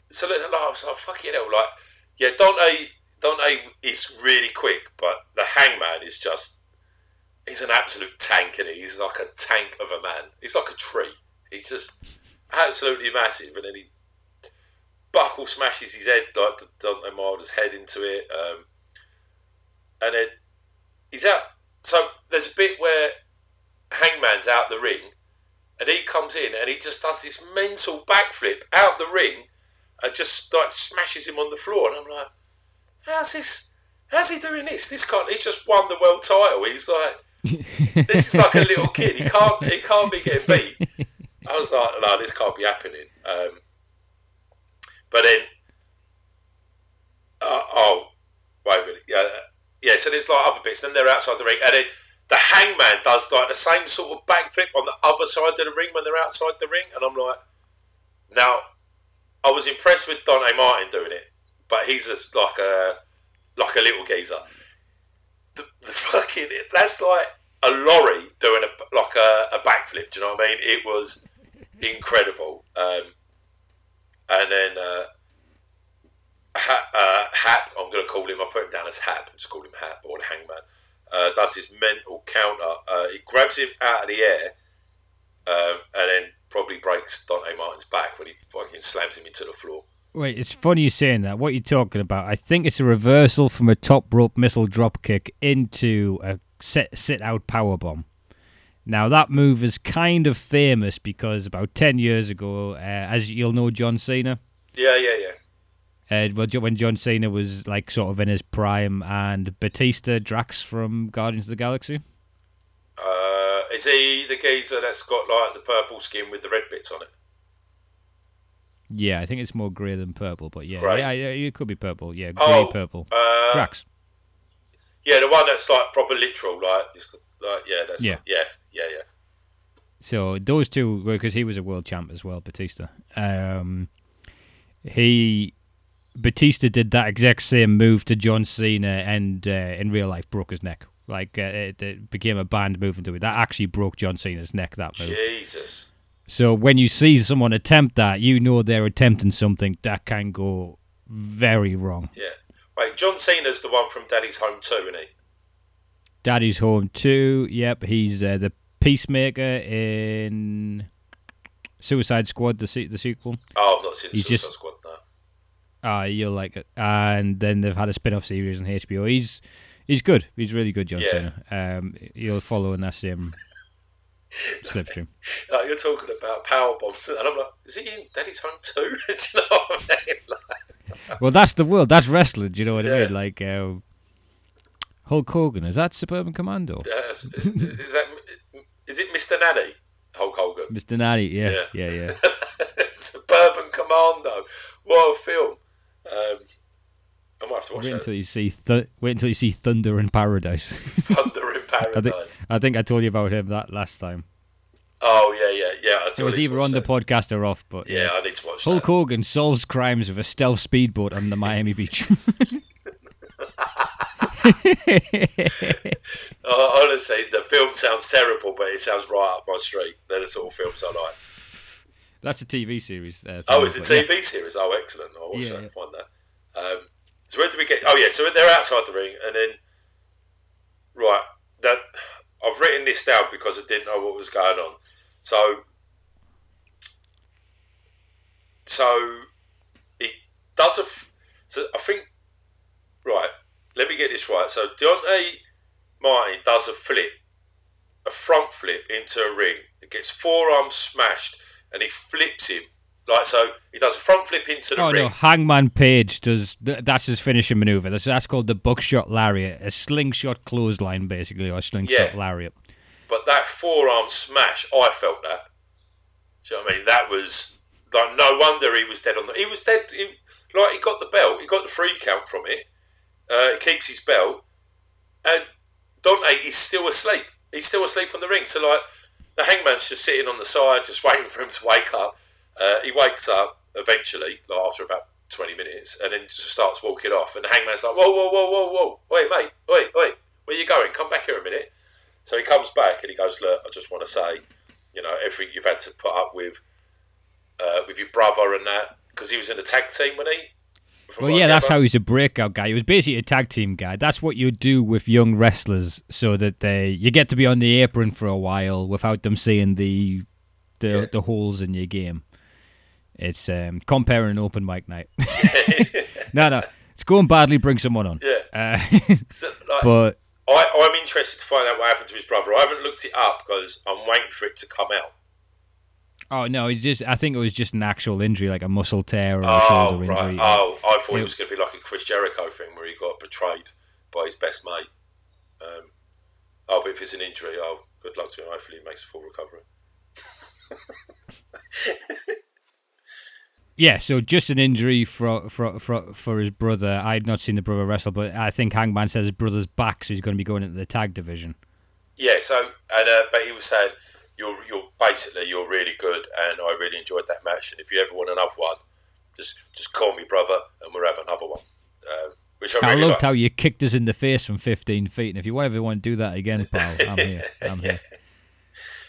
[SPEAKER 2] so then I was like, fucking hell. Like, yeah, Dante, Dante is really quick, but the hangman is just, he's an absolute tank, and he? he's like a tank of a man. He's like a tree. He's just absolutely massive, and then he buckle smashes his head like Dante Martin's head into it, um, and then he's out. So there's a bit where Hangman's out the ring, and he comes in and he just does this mental backflip out the ring, and just like smashes him on the floor, and I'm like, how's this? How's he doing this? This can't. He's just won the world title. He's like, [laughs] this is like a little kid. He can't. He can't be getting beat. I was like, no, this can't be happening. Um, but then, uh, oh, wait a minute. Yeah, yeah. So there's like other bits. Then they're outside the ring, and then the hangman does like the same sort of backflip on the other side of the ring when they're outside the ring, and I'm like, now, I was impressed with Dante Martin doing it, but he's just like a like a little geezer. The, the [laughs] fucking that's like a lorry doing a like a, a backflip. Do you know what I mean? It was incredible. Um, and then uh, ha- uh, Hap, I'm going to call him. I put him down as Hap. Just call him Hap or the Hangman. Uh, does his mental counter. Uh, he grabs him out of the air, um, and then probably breaks Dante Martin's back when he fucking slams him into the floor.
[SPEAKER 1] Wait, it's funny you saying that. What are you talking about? I think it's a reversal from a top rope missile drop kick into a sit sit out power bomb. Now that move is kind of famous because about ten years ago, uh, as you'll know, John Cena.
[SPEAKER 2] Yeah, yeah, yeah.
[SPEAKER 1] Uh, well, when John Cena was like sort of in his prime, and Batista Drax from Guardians of the Galaxy.
[SPEAKER 2] Uh, is he the geezer that's got like the purple skin with the red bits on it?
[SPEAKER 1] Yeah, I think it's more grey than purple, but yeah, yeah, yeah, it could be purple. Yeah, grey
[SPEAKER 2] Oh,
[SPEAKER 1] purple.
[SPEAKER 2] Uh,
[SPEAKER 1] Drax.
[SPEAKER 2] Yeah, the one that's like proper literal, like it's like yeah, that's
[SPEAKER 1] Yeah.
[SPEAKER 2] yeah, yeah, yeah.
[SPEAKER 1] So those two, because he was a world champ as well, Batista. Um, he Batista did that exact same move to John Cena, and uh, in real life broke his neck. Like uh, it, it became a banned move into it. That actually broke John Cena's neck. That move.
[SPEAKER 2] Jesus.
[SPEAKER 1] So when you see someone attempt that, you know they're attempting something that can go very wrong.
[SPEAKER 2] Yeah. Wait, John Cena's the one from Daddy's Home too, isn't he?
[SPEAKER 1] Daddy's Home too. Yep, he's uh, the peacemaker in Suicide Squad, the se- the sequel.
[SPEAKER 2] Oh, I've not seen
[SPEAKER 1] He's
[SPEAKER 2] Suicide
[SPEAKER 1] just-
[SPEAKER 2] Squad.
[SPEAKER 1] Ah, you'll like it. And then they've had a spin-off series on HBO. He's he's good. He's really good, John
[SPEAKER 2] Yeah.
[SPEAKER 1] Cena. Um, you'll follow in that same [laughs] slipstream.
[SPEAKER 2] Like, you're talking about power bombs, and I'm like, is he in Daddy's Home too? [laughs] Do you know what I mean? [laughs] Like,
[SPEAKER 1] Well, that's the world. That's wrestling. Do you know what I mean? Like uh, Hulk Hogan. Is that Suburban Commando?
[SPEAKER 2] yeah, is, is, is that is it Mr. Nanny? Hulk Hogan.
[SPEAKER 1] Mr. Nanny. Yeah,
[SPEAKER 2] Yeah.
[SPEAKER 1] yeah, yeah. [laughs]
[SPEAKER 2] Suburban Commando. What a film. Um, I might have to watch
[SPEAKER 1] wait
[SPEAKER 2] that.
[SPEAKER 1] until you see. Th- wait until you see Thunder in Paradise. [laughs]
[SPEAKER 2] Thunder in
[SPEAKER 1] I think
[SPEAKER 2] Paradise.
[SPEAKER 1] I think I told you about him that last time.
[SPEAKER 2] Oh yeah, yeah, yeah. I
[SPEAKER 1] It was either on the podcast or off, but
[SPEAKER 2] Yeah, I need to watch
[SPEAKER 1] Hulk
[SPEAKER 2] that.
[SPEAKER 1] Hogan solves crimes with a stealth speedboat on the Miami [laughs] beach. [laughs]
[SPEAKER 2] Uh, honestly, the film sounds terrible, but it sounds right up my street. They're the sort of films I like.
[SPEAKER 1] That's a TV series. Uh,
[SPEAKER 2] Oh, it's a
[SPEAKER 1] but yeah.
[SPEAKER 2] TV series. Oh, excellent. I'll watch
[SPEAKER 1] Yeah,
[SPEAKER 2] that
[SPEAKER 1] yeah.
[SPEAKER 2] find that. Um, so where do we get? Oh, yeah. So they're outside the ring, and then right. That I've written this down because I didn't know what was going on. So, so it does a. f- So I think right. Let me get this right. So Dante Martin does a flip, a front flip into a ring. It gets forearm smashed, and he flips him like so. He does a front flip into the
[SPEAKER 1] Oh
[SPEAKER 2] ring.
[SPEAKER 1] no, Hangman Page does. Th- that's his finishing maneuver. That's, that's called the buckshot lariat, a slingshot clothesline, basically, or a slingshot
[SPEAKER 2] Yeah.
[SPEAKER 1] lariat.
[SPEAKER 2] But that forearm smash, I felt that. Do you know what I mean? That was like no wonder he was dead on the. He was dead. He, like he got the belt, he got the free count from it. Uh, keeps his belt, and Dante is still asleep. He's still asleep on the ring. So like the hangman's just sitting on the side, just [laughs] waiting for him to wake up. Uh, he wakes up eventually, like after about twenty minutes, and then just starts walking off. And the hangman's like, "Whoa, whoa, whoa, whoa, whoa! Wait, mate, wait, wait, where you going? Come back here a minute." So he comes back and he goes, "Look, I just want to say, you know, everything you've had to put up with, uh, with your brother and that, because he was in the tag team when he."
[SPEAKER 1] Well, yeah, that's how he's a breakout guy. He was basically a tag team guy. That's what you do with young wrestlers, so that they you get to be on the apron for a while without them seeing the the,
[SPEAKER 2] Yeah.
[SPEAKER 1] the holes in your game. It's um, comparing an open mic night. [laughs] [laughs] no, no, it's going badly. Bring someone on.
[SPEAKER 2] Yeah.
[SPEAKER 1] Uh, [laughs]
[SPEAKER 2] So, like,
[SPEAKER 1] but
[SPEAKER 2] I, I'm interested to find out what happened to his brother. I haven't looked it up because I'm waiting for it to come out.
[SPEAKER 1] Oh no, it's just I think it was just an actual injury, like a muscle tear or a
[SPEAKER 2] Oh,
[SPEAKER 1] shoulder
[SPEAKER 2] right.
[SPEAKER 1] injury.
[SPEAKER 2] Oh, I thought
[SPEAKER 1] Yeah.
[SPEAKER 2] it was going to be like a Chris Jericho thing where he got betrayed by his best mate. Um, oh, but if it's an injury, oh, good luck to him. Hopefully, he makes a full recovery. [laughs] [laughs]
[SPEAKER 1] Yeah, so just an injury for for for for his brother. I'd not seen the brother wrestle, but I think Hangman says his brother's back, so he's going to be going into the tag division.
[SPEAKER 2] Yeah. So, and uh, but he was saying you're you're basically you're really good, and I really enjoyed that match. And if you ever want another one, just just call me, brother, and we'll have another one. Um, which I
[SPEAKER 1] I
[SPEAKER 2] really
[SPEAKER 1] loved
[SPEAKER 2] liked.
[SPEAKER 1] how you kicked us in the face from 15 feet, and if you ever want to do that again, pal, I'm [laughs] here. I'm here.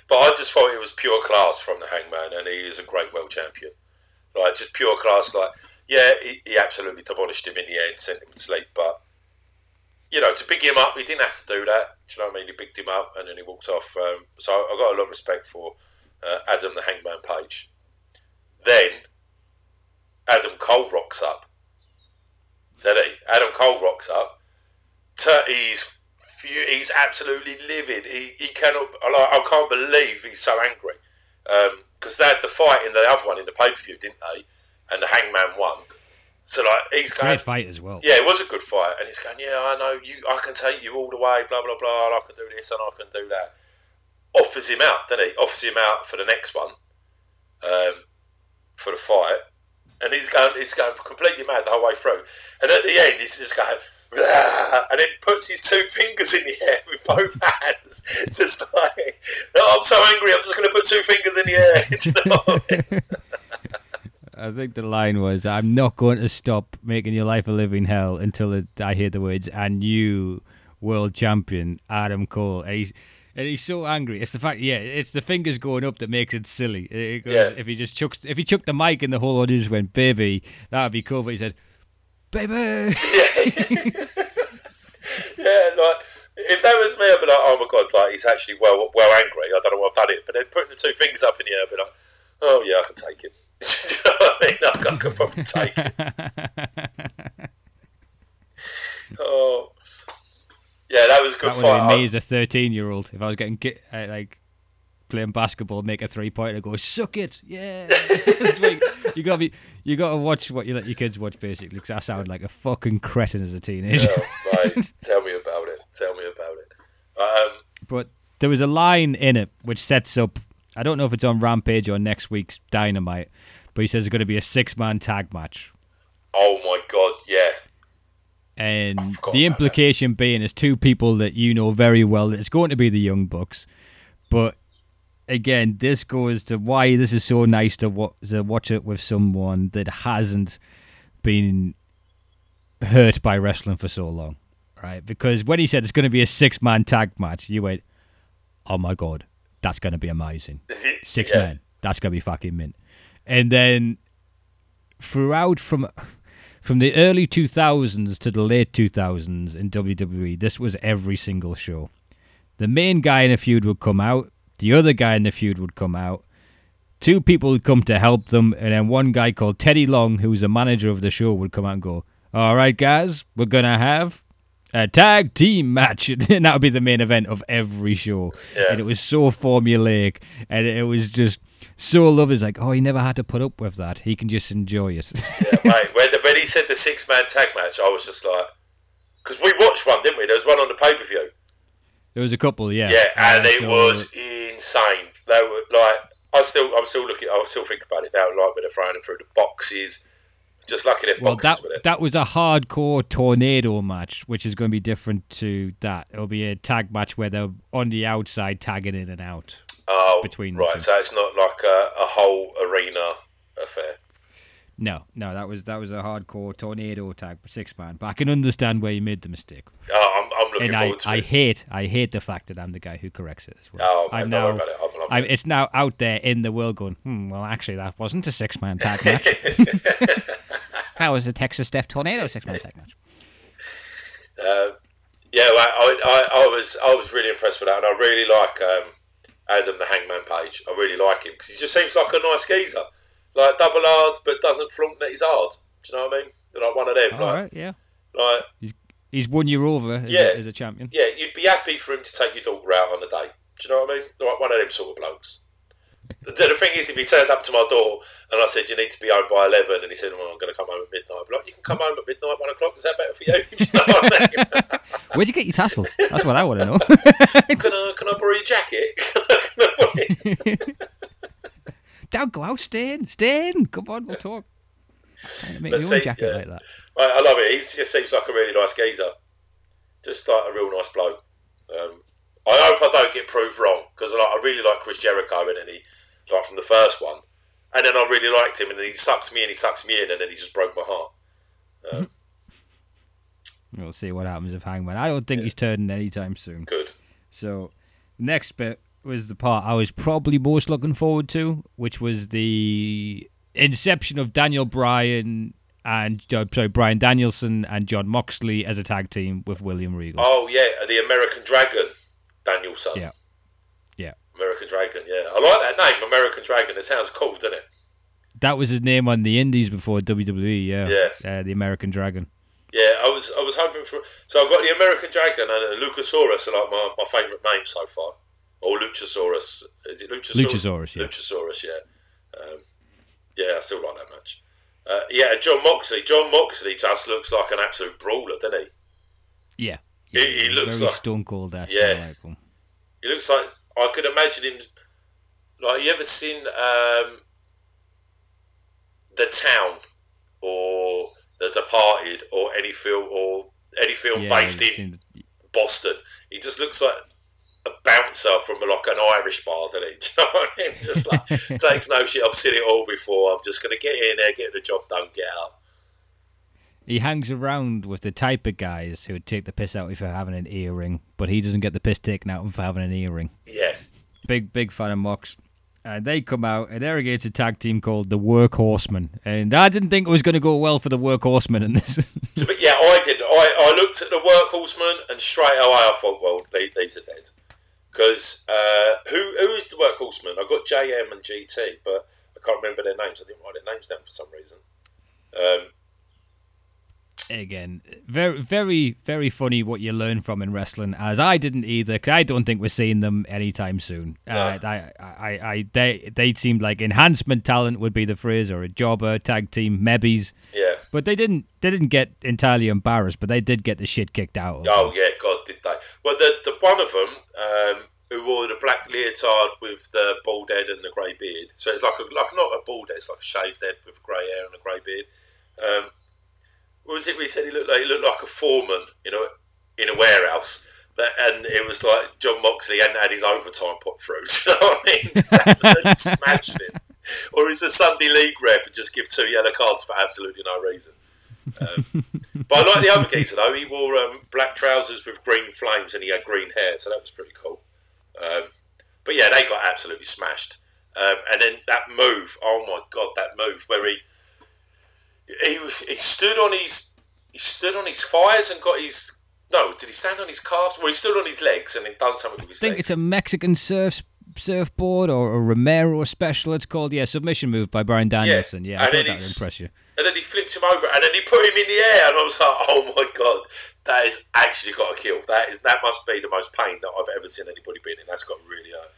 [SPEAKER 2] But I just thought it was pure class from the Hangman, and he is a great world champion. Like just pure class. Like yeah, he, he absolutely demolished him in the end, sent him to sleep. But you know, to pick him up, he didn't have to do that. Do you know what I mean? He picked him up and then he walked off. Um, so I got a lot of respect for uh, Adam the Hangman Page. Then Adam Cole rocks up. Then he Adam Cole rocks up. He's he's absolutely livid. He, he cannot. I can't believe he's so angry because they had the fight in the other one in the pay per view, didn't they? And the Hangman won. So like he's going.
[SPEAKER 1] Great fight as well.
[SPEAKER 2] Yeah, it was a good fight, and he's going. Yeah, I know you. I can take you all the way. Blah blah blah. And I can do this and I can do that. Offers him out, doesn't he? Offers him out for the next one, um, for the fight, and he's going. He's going completely mad the whole way through. And at the end, he's just going. And then puts his two fingers in the air with both [laughs] hands, just like, oh, I'm so angry, I'm just going to put two fingers in the air. [laughs] [laughs] Do you know what I
[SPEAKER 1] think the line was, "I'm not going to stop making your life a living hell until it, I hear the words and you, world champion Adam Cole." And he's and he's so angry. It's the fact, yeah, it's the fingers going up that makes it silly. It goes,
[SPEAKER 2] Yeah.
[SPEAKER 1] If he just chucks, if he chucked the mic and the whole audience went, "Baby," that would be cool. But he said, "Baby." [laughs]
[SPEAKER 2] Yeah, like if that was me, I'd be like, oh my god, like he's actually well well angry. I don't know why I've done it, but then putting the two fingers up in the air, I'd be like, oh yeah, I can take it. [laughs] You know I mean? I can probably take it. [laughs] Oh, yeah, that was a good
[SPEAKER 1] That
[SPEAKER 2] fight.
[SPEAKER 1] me as a 13 year old. If I was getting uh, like playing basketball, make a three pointer, go suck it, yeah. [laughs] Like, you gotta be, you gotta watch what you let your kids watch basically. Because I sound like a fucking cretin as a teenager.
[SPEAKER 2] Oh, mate, tell me about it. Tell me about it. Um,
[SPEAKER 1] But there was a line in it which sets up. I don't know if it's on Rampage or next week's Dynamite, but he says it's going to be a six man tag match.
[SPEAKER 2] oh my god, yeah,
[SPEAKER 1] And the implication being is two people that you know very well that it's going to be the Young Bucks. But again, this goes to why this is so nice to, wa- to watch it with someone that hasn't been hurt by wrestling for so long, right? Because when he said it's going to be a six man tag match, you went, oh my God, that's going to be amazing. [laughs] Six
[SPEAKER 2] Yeah.
[SPEAKER 1] men. That's gonna be fucking mint. And then throughout from from the early two thousands to the late two thousands in WWE, this was every single show. The main guy in a feud would come out, the other guy in the feud would come out, two people would come to help them, and then one guy called Teddy Long, who was the manager of the show, would come out and go, All right, guys, we're gonna have a tag team match, [laughs] and that would be the main event of every show.
[SPEAKER 2] Yeah.
[SPEAKER 1] And it was so formulaic, and it was just so lovely. It's like, oh, he never had to put up with that. He can just enjoy it. [laughs]
[SPEAKER 2] Yeah, mate. When, when he said the six man tag match, I was just like, because we watched one, didn't we? There was one on the pay per view.
[SPEAKER 1] there was a couple, yeah.
[SPEAKER 2] Yeah, and it
[SPEAKER 1] so-
[SPEAKER 2] was insane. They were like, I still, I'm still looking, I still think about it now. Like when they're throwing them through the boxes, just lucky
[SPEAKER 1] Well, that
[SPEAKER 2] with it.
[SPEAKER 1] that was a hardcore tornado match, which is going to be different to that. It'll be a tag match where they're on the outside tagging in and out.
[SPEAKER 2] Oh,
[SPEAKER 1] between
[SPEAKER 2] right. So it's not like a, a whole arena affair.
[SPEAKER 1] No, no, that was that was a hardcore tornado tag six man. But I can understand where you made the mistake,
[SPEAKER 2] Oh, I'm,
[SPEAKER 1] and I, I hate I hate the fact that I'm the guy who corrects it as well.
[SPEAKER 2] Oh, man,
[SPEAKER 1] I'm
[SPEAKER 2] don't worry
[SPEAKER 1] now,
[SPEAKER 2] about it. I'm
[SPEAKER 1] I'm,
[SPEAKER 2] it.
[SPEAKER 1] it's now out there in the world going. Hmm, well, actually, that wasn't a six man tag match. [laughs] that was a Texas Death Tornado six man tag match.
[SPEAKER 2] Um, yeah, well, I, I, I was I was really impressed with that, and I really like um, Adam the Hangman Page. I really like him because he just seems like a nice geezer, like double hard, but doesn't flaunt that he's hard. Do you know what I mean? Like one of them.
[SPEAKER 1] All
[SPEAKER 2] like,
[SPEAKER 1] right, yeah,
[SPEAKER 2] like
[SPEAKER 1] he's won you over as,
[SPEAKER 2] Yeah.
[SPEAKER 1] a, as a champion.
[SPEAKER 2] yeah, you'd be happy for him to take your daughter out on a date. Do you know what I mean? Like one of them sort of blokes. The, the thing is, if he turned up to my door and I said you need to be home by eleven, and he said, "Well, I'm going to come home at midnight," I'd be like, "You can come home at midnight, one o'clock. Is that better for you?" [laughs] Do you know what I mean? [laughs]
[SPEAKER 1] Where'd you get your tassels? That's what I want to know. [laughs]
[SPEAKER 2] can I can I borrow your jacket? Can I borrow it?
[SPEAKER 1] Don't go out, stay in, stay in. Come on, we'll talk. Make
[SPEAKER 2] Let's
[SPEAKER 1] your own
[SPEAKER 2] see,
[SPEAKER 1] jacket
[SPEAKER 2] yeah.
[SPEAKER 1] like that.
[SPEAKER 2] I, I love it. He just seems like a really nice geezer. Just like a real nice bloke. Um, I hope I don't get proved wrong because like, I really like Chris Jericho and then he like from the first one, and then I really liked him and then he sucks me in, he sucks me in, and then he just broke my heart. [laughs]
[SPEAKER 1] We'll see what happens with Hangman. I don't think he's turning anytime soon.
[SPEAKER 2] Good.
[SPEAKER 1] So, next bit was the part I was probably most looking forward to, which was the inception of Daniel Bryan and uh, sorry Bryan Danielson and Jon Moxley as a tag team with William Regal.
[SPEAKER 2] Oh yeah, the American Dragon, Danielson.
[SPEAKER 1] Yeah. Yeah.
[SPEAKER 2] American Dragon. Yeah, I like that name, American Dragon. It sounds cool, doesn't it?
[SPEAKER 1] That was his name on the Indies before WWE. Yeah,
[SPEAKER 2] Yeah.
[SPEAKER 1] Uh, the American Dragon.
[SPEAKER 2] Yeah, I was I was hoping for. So I've got the American Dragon and uh, Luchasaurus are like my, my favourite names so far. Or Luchasaurus. Is it Luchasaurus?
[SPEAKER 1] Luchasaurus, yeah.
[SPEAKER 2] Luchasaurus, yeah. Um, yeah, I still like that match. Uh, yeah, Jon Moxley. Jon Moxley just looks like an absolute brawler, doesn't he?
[SPEAKER 1] Yeah.
[SPEAKER 2] He- he looks
[SPEAKER 1] very
[SPEAKER 2] like-
[SPEAKER 1] Stone Cold.
[SPEAKER 2] Yeah.
[SPEAKER 1] like.
[SPEAKER 2] He looks like I could imagine him. Like, you ever seen um, The Town or The Departed or any film or any film
[SPEAKER 1] Yeah,
[SPEAKER 2] based in
[SPEAKER 1] the-
[SPEAKER 2] Boston. He just looks like a bouncer from like an Irish bar, doesn't he? [laughs] Do you know what I mean? Just like [laughs] takes no shit. I've seen it all before. I'm just gonna get in there, get the job done, get out.
[SPEAKER 1] He hangs around with the type of guys who would take the piss out of you for having an earring, but he doesn't get the piss taken out of him for having an earring.
[SPEAKER 2] Yeah,
[SPEAKER 1] Big, big fan of Mox. And they come out and they're against a tag team called the Workhorsemen. And I didn't think it was going to go well for the Workhorsemen in this.
[SPEAKER 2] But yeah, I did. I, I looked at the workhorseman and straight away I thought, well, they, these are dead. Because uh, who who is the workhorseman? I got JM and GT, but I can't remember their names. I didn't write their names down for some reason. Um,
[SPEAKER 1] Again, very, very, very funny what you learn from in wrestling. As I didn't either, because I don't think we're seeing them anytime soon. Uh, I, I, I, they, they seemed like enhancement talent would be the phrase, or a jobber tag team, maybe's.
[SPEAKER 2] yeah.
[SPEAKER 1] But they didn't they didn't get entirely embarrassed, but they did get the shit kicked out of them.
[SPEAKER 2] Oh yeah, God? Well, the the one of them um, who wore the black leotard with the bald head and the grey beard. So it's like a, like not a bald head, it's like a shaved head with grey hair and a grey beard. Um, what was it? We said he looked like he looked like a foreman, you know, in a warehouse. That, and it was like Jon Moxley hadn't had his overtime put through. [laughs] Do you know what I mean? Just absolutely smashing it. Or is a Sunday league ref and just give two yellow cards for absolutely no reason. Um, but I like the other geezer though. He wore um, black trousers with green flames and he had green hair, so that was pretty cool. Um, but yeah, they got absolutely smashed. Um, and then that move, oh my god, that move where he he was, he stood on his he stood on his thighs and got his no, did he stand on his calves? Well, he stood on his legs and then done something with his
[SPEAKER 1] I think
[SPEAKER 2] legs.
[SPEAKER 1] it's a Mexican surf surfboard or a Romero special. It's called yeah, submission move by Bryan Danielson. Yeah, I
[SPEAKER 2] and
[SPEAKER 1] thought that would impress you.
[SPEAKER 2] And then he flipped him over, and then he put him in the air, and I was like, oh my god, that has actually got a kill. That is that must be the most pain that I've ever seen anybody be in. That's got really hurt.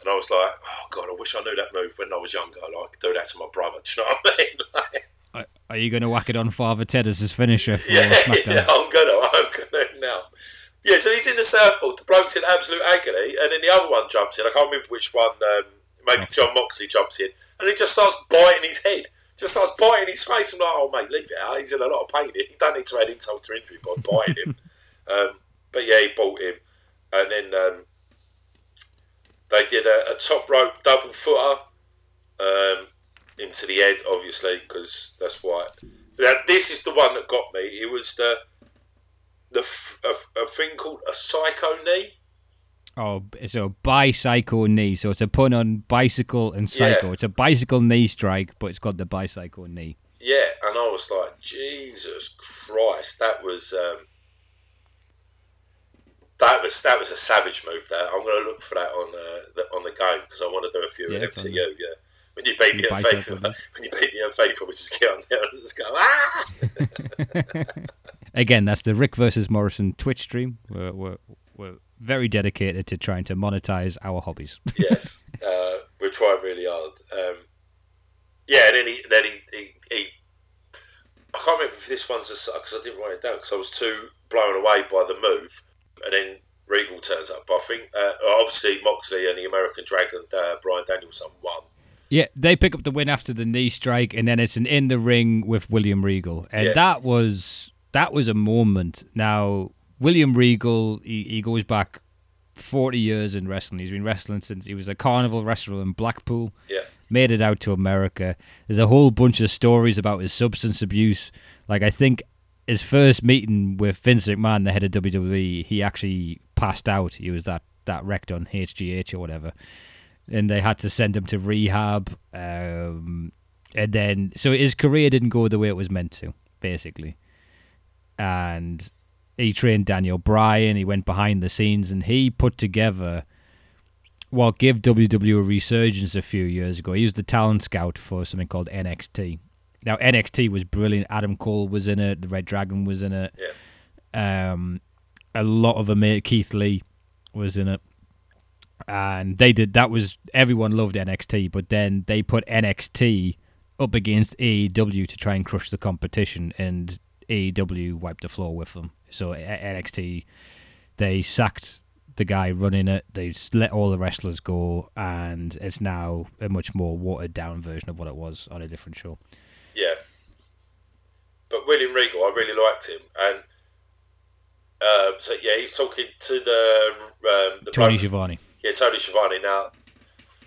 [SPEAKER 2] And I was like, oh god, I wish I knew that move when I was younger. Like, I could do that to my brother. [laughs] Do you know what I mean? Like,
[SPEAKER 1] Are you going to whack it on Father Ted as his finisher for
[SPEAKER 2] yeah, [laughs] yeah, I'm gonna, [laughs] I'm gonna now. Yeah, so he's in the circle. The bloke's in absolute agony, and then the other one jumps in. I can't remember which one. Um, maybe Jon Moxley jumps in, and he just starts biting his head. Just starts biting his face. I'm like, oh mate, leave it out. He's in a lot of pain. He don't need to add insult to injury by biting him. [laughs] um, but yeah, he bought him, and then um, they did a, a top rope double footer um, into the head, obviously, because that's why. Now, this is the one that got me. It was the the a, a thing called a psycho knee.
[SPEAKER 1] Oh, it's a bicycle knee. So it's a pun on bicycle and cycle.
[SPEAKER 2] Yeah.
[SPEAKER 1] It's a bicycle knee strike, but it's called the bicycle knee.
[SPEAKER 2] Yeah, and I was like, Jesus Christ, that was um, that was that was a savage move. There, I'm going to look for that on uh, the, on the game because I want to do a few
[SPEAKER 1] Yeah,
[SPEAKER 2] of them to you. Yeah, when you beat me
[SPEAKER 1] You
[SPEAKER 2] at
[SPEAKER 1] bicycle
[SPEAKER 2] FIFA,
[SPEAKER 1] knee.
[SPEAKER 2] when you beat me at FIFA, we just get on there and just go ah. [laughs]
[SPEAKER 1] Again, that's the Rick versus Morrison Twitch stream. We're, we're very dedicated to trying to monetize our hobbies. [laughs]
[SPEAKER 2] yes, uh, we're trying really hard. Um, yeah, and then he, then he, he, he I can't remember if this one's a because I didn't write it down because I was too blown away by the move, and then Regal turns up. I think uh, obviously Moxley and the American Dragon, uh, Bryan Danielson won.
[SPEAKER 1] Yeah, they pick up the win after the knee strike, and then it's an in the ring with William Regal, and
[SPEAKER 2] Yeah.
[SPEAKER 1] that was that was a moment. Now William Regal, he, he goes back forty years in wrestling. He's been wrestling since he was a carnival wrestler in Blackpool.
[SPEAKER 2] Yeah,
[SPEAKER 1] Made it out to America. There's a whole bunch of stories about his substance abuse. Like I think his first meeting with Vince McMahon, the head of WWE, he actually passed out. He was that that wrecked on HGH or whatever and they had to send him to rehab. Um, and then, so his career didn't go the way it was meant to, basically. And he trained Daniel Bryan. He went behind the scenes, and he put together what gave WWE a resurgence a few years ago. He was the talent scout for something called NXT. Now NXT was brilliant. Adam Cole was in it. The Red Dragon was in it.
[SPEAKER 2] yeah,
[SPEAKER 1] Um, a lot of them. Keith Lee was in it, and they did. That was everyone loved NXT, but then they put NXT up against AEW to try and crush the competition, and AEW wiped the floor with them. So NXT, they sacked the guy running it. They let all the wrestlers go, and it's now a much more watered down version of what it was on a different show.
[SPEAKER 2] yeah. But William Regal, I really liked him, and um, so yeah, he's talking to the um, the
[SPEAKER 1] Tony
[SPEAKER 2] bloke-
[SPEAKER 1] Schiavone.
[SPEAKER 2] Yeah, Tony Schiavone. Now,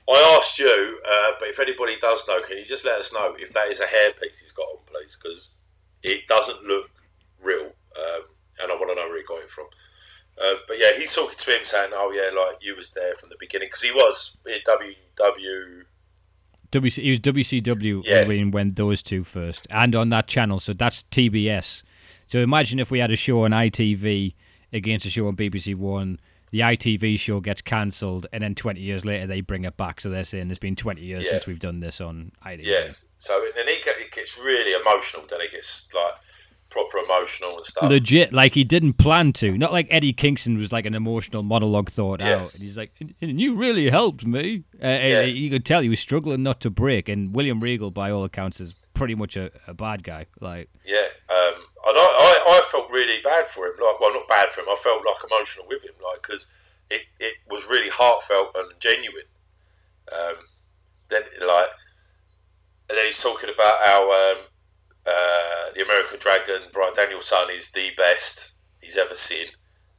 [SPEAKER 2] I asked you, uh, but if anybody does know, can you just let us know if that is a hairpiece he's got on, please? Because it doesn't look real, um, and I want to know where he got it from. Uh, but yeah, he's talking to him saying, "Oh yeah, like you was there from the beginning," because he was in WW.
[SPEAKER 1] WC, he was WCW
[SPEAKER 2] Yeah.
[SPEAKER 1] when when those two first, and on that channel. So that's TBS. So imagine if we had a show on ITV against a show on BBC One. The ITV show gets cancelled, and then 20 years later they bring it back. So they're saying it's been 20 years
[SPEAKER 2] Yeah.
[SPEAKER 1] since we've done this on ITV.
[SPEAKER 2] Yeah, so and then he, he gets really emotional. Then he gets like proper emotional and stuff.
[SPEAKER 1] Legit, like he didn't plan to. Not like Eddie Kingston was like an emotional monologue thought
[SPEAKER 2] Yeah.
[SPEAKER 1] out. And he's like, and you really helped me. Uh,
[SPEAKER 2] Yeah.
[SPEAKER 1] You could tell he was struggling not to break. And William Regal, by all accounts, is pretty much a, a bad guy. Like,
[SPEAKER 2] Yeah, um, and I, I, I felt really bad for him. Like, well, not bad for him. I felt like emotional with him, like because it, it was really heartfelt and genuine. Um, then like, and then he's talking about how um, uh, the American Dragon, Bryan Danielson, is the best he's ever seen,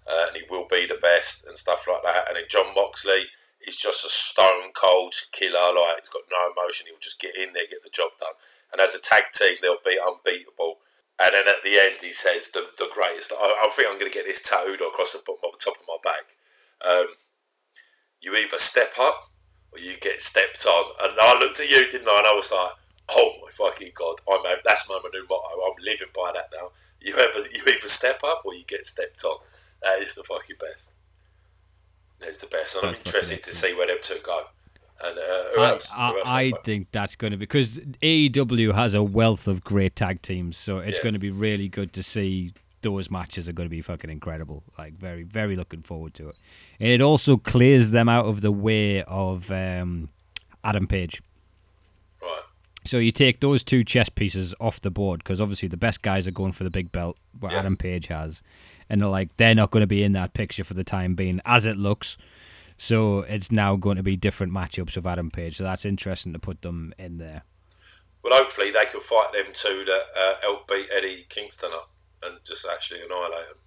[SPEAKER 2] uh, and he will be the best and stuff like that. And then Jon Moxley is just a stone cold killer. Like he's got no emotion. He'll just get in there, get the job done. And as a tag team, they'll be unbeatable. And then at the end, he says the the greatest. I, I think I'm going to get this tattooed across the top of my back. Um, you either step up or you get stepped on. And I looked at you, didn't I? And I was like, oh my fucking god! I'm that's my new motto. I'm living by that now. You ever you either step up or you get stepped on. That is the fucking best. That's the best, and I'm interested to see where them two go. And uh, who
[SPEAKER 1] I,
[SPEAKER 2] else? Who
[SPEAKER 1] I,
[SPEAKER 2] else
[SPEAKER 1] I think that's going to be because AEW has a wealth of great tag teams, so it's
[SPEAKER 2] Yeah.
[SPEAKER 1] going to be really good to see those matches are going to be fucking incredible. Like very, very looking forward to it. And it also clears them out of the way of um, Adam Page. So you take those two chess pieces off the board because obviously the best guys are going for the big belt, what
[SPEAKER 2] Yeah.
[SPEAKER 1] Adam Page has, and they're like they're not going to be in that picture for the time being, as it looks. So it's now going to be different matchups of Adam Page. So that's interesting to put them in there.
[SPEAKER 2] Well, hopefully they can fight them two that uh, help beat Eddie Kingston up and just actually annihilate them.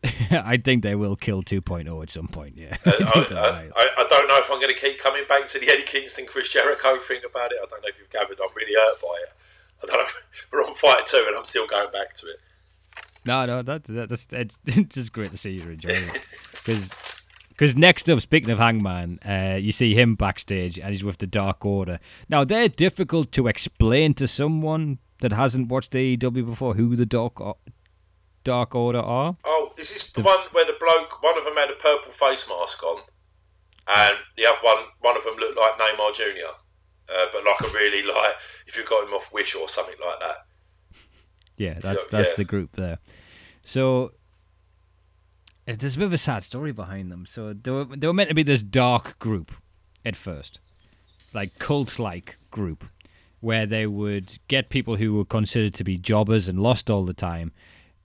[SPEAKER 2] [laughs]
[SPEAKER 1] I think they will kill 2.0 at some point. Yeah,
[SPEAKER 2] Uh, [laughs]
[SPEAKER 1] I
[SPEAKER 2] I, I,
[SPEAKER 1] right.
[SPEAKER 2] I, I don't know if I'm going to keep coming back to the Eddie Kingston Chris Jericho thing about it. I don't know if you've gathered. I'm really hurt by it. I don't know. If [laughs] we're on fight two, and I'm still going back to it.
[SPEAKER 1] No, no, that, that that's it's just great to see you're enjoying it. Because because next up, speaking of Hangman, uh, you see him backstage and he's with the Dark Order. Now they're difficult to explain to someone that hasn't watched AEW before who the Dark Dark Order are.
[SPEAKER 2] Oh, this is this the one where the bloke? One of them had a purple face mask on, and the other one, one of them looked like Neymar Junior, uh, but like a really like if you got him off Wish or something like that.
[SPEAKER 1] Yeah, that's
[SPEAKER 2] So,
[SPEAKER 1] that's
[SPEAKER 2] yeah.
[SPEAKER 1] the group there. So uh, there's a bit of a sad story behind them. So they were, they were meant to be this dark group at first, like cult-like group, where they would get people who were considered to be jobbers and lost all the time,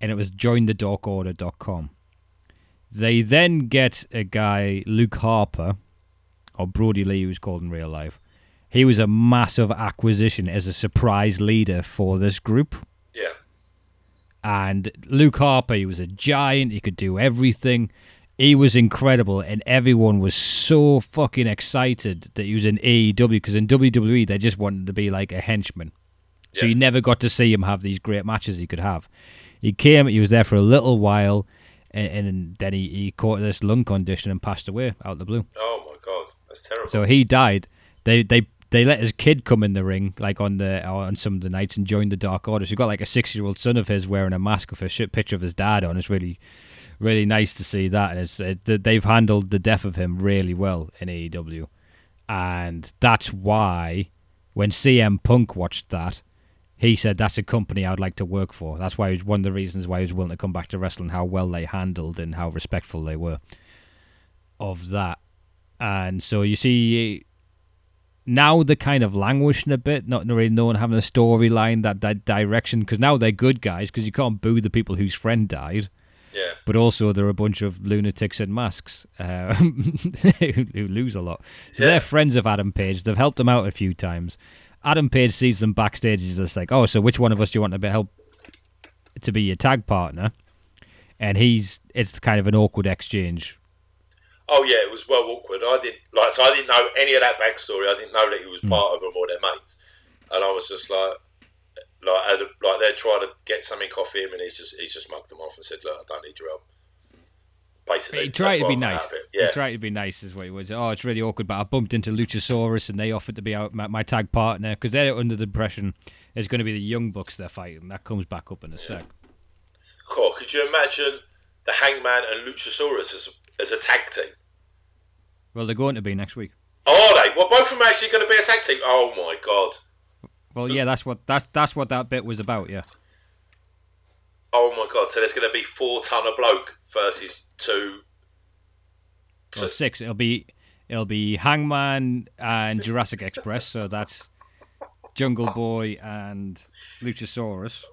[SPEAKER 1] and it was jointhedarkorder.com. They then get a guy, Luke Harper, or Brodie Lee, who's called in real life. He was a massive acquisition as a surprise leader for this group.
[SPEAKER 2] Yeah,
[SPEAKER 1] And Luke Harper, he was a giant. He could do everything. He was incredible, and everyone was so fucking excited that he was in AEW because in WWE they just wanted to be like a henchman. So
[SPEAKER 2] Yeah.
[SPEAKER 1] you never got to see him have these great matches he could have. He came, he was there for a little while, and, and then he, he caught this lung condition and passed away out of the blue.
[SPEAKER 2] Oh my god, that's terrible.
[SPEAKER 1] So he died. They they they let his kid come in the ring like on the on some of the nights and join the Dark Order. So you got like a six year old son of his wearing a mask with a shit picture of his dad on. It's really really nice to see that. And it's it, they've handled the death of him really well in AEW, and that's why when CM Punk watched that. He said that's a company I'd like to work for. That's why was one of the reasons why he was willing to come back to wrestling, how well they handled and how respectful they were of that. And so you see now they're kind of languishing a bit, not really knowing having a storyline that that direction. Because now they're good guys, because you can't boo the people whose friend died,
[SPEAKER 2] yeah,
[SPEAKER 1] but also they're a bunch of lunatics in masks uh, [laughs] who, who lose a lot. So
[SPEAKER 2] Yeah.
[SPEAKER 1] they're friends of Adam Page. They've helped him out a few times. Adam Page sees them backstage. He's just like, "Oh, so which one of us do you want to be help to be your tag partner?" And he's it's kind of an awkward exchange
[SPEAKER 2] Oh yeah, it was well awkward. I didn't like, so I didn't know any of that backstory. I didn't know that he was hmm. part of them or their mates, and I was just like, like, like they're trying to get something off him, and he's just he's just mugged them off and said, "Look, I don't need your help." Basically,
[SPEAKER 1] He tried to be nice.
[SPEAKER 2] it.
[SPEAKER 1] He tried to be nice, is what he was. Oh, it's really awkward, but I bumped into Luchasaurus and they offered to be out my, my tag partner because they're under the impression it's going to be the Young Bucks they're fighting. That comes back up in a sec.
[SPEAKER 2] cool. Could you imagine the Hangman and Luchasaurus as as a tag team?
[SPEAKER 1] Well, they're going to be next week.
[SPEAKER 2] Are they? Well, both of them are actually going to be a tag team. Oh my god!
[SPEAKER 1] Well, yeah, that's what that's that's what that bit was about. Yeah,
[SPEAKER 2] Oh! So there's going to be four ton of bloke versus two.
[SPEAKER 1] well, six. It'll be it'll be Hangman and Jurassic Express. So that's Jungle Boy and Luchasaurus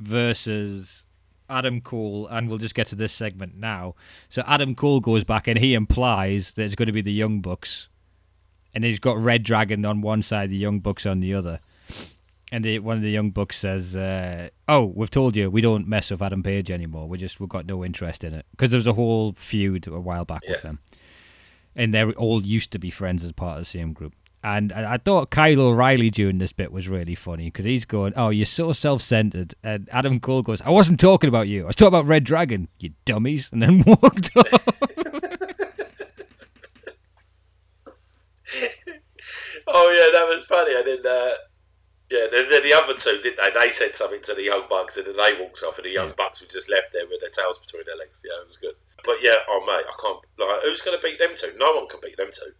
[SPEAKER 1] versus Adam Cole, and we'll just get to this segment now. So Adam Cole goes back and he implies that it's going to be the Young Bucks, and he's got Red Dragon on one side, the Young Bucks on the other. And the, one of the Young Bucks says, uh, "Oh, we've told you we don't mess with Adam Page anymore. We just we've got no interest in it because there was a whole feud a while back with them, and they all used to be friends as part of the same group." And I, I thought Kyle O'Reilly during this bit was really funny because he's going, "Oh, you're so self-centered," and Adam Cole goes, "I wasn't talking about you. I was talking about Red Dragon, you dummies," and then [laughs] walked off. [laughs]
[SPEAKER 2] Oh yeah, that was funny. And then, uh, yeah, then, then the other two didn't they? They said something to the young bucks, and then they walked off, and the young bucks were just left there with their tails between their legs. Yeah, it was good. But yeah, oh mate, I can't. Like, who's going to beat them two? No one can beat them two.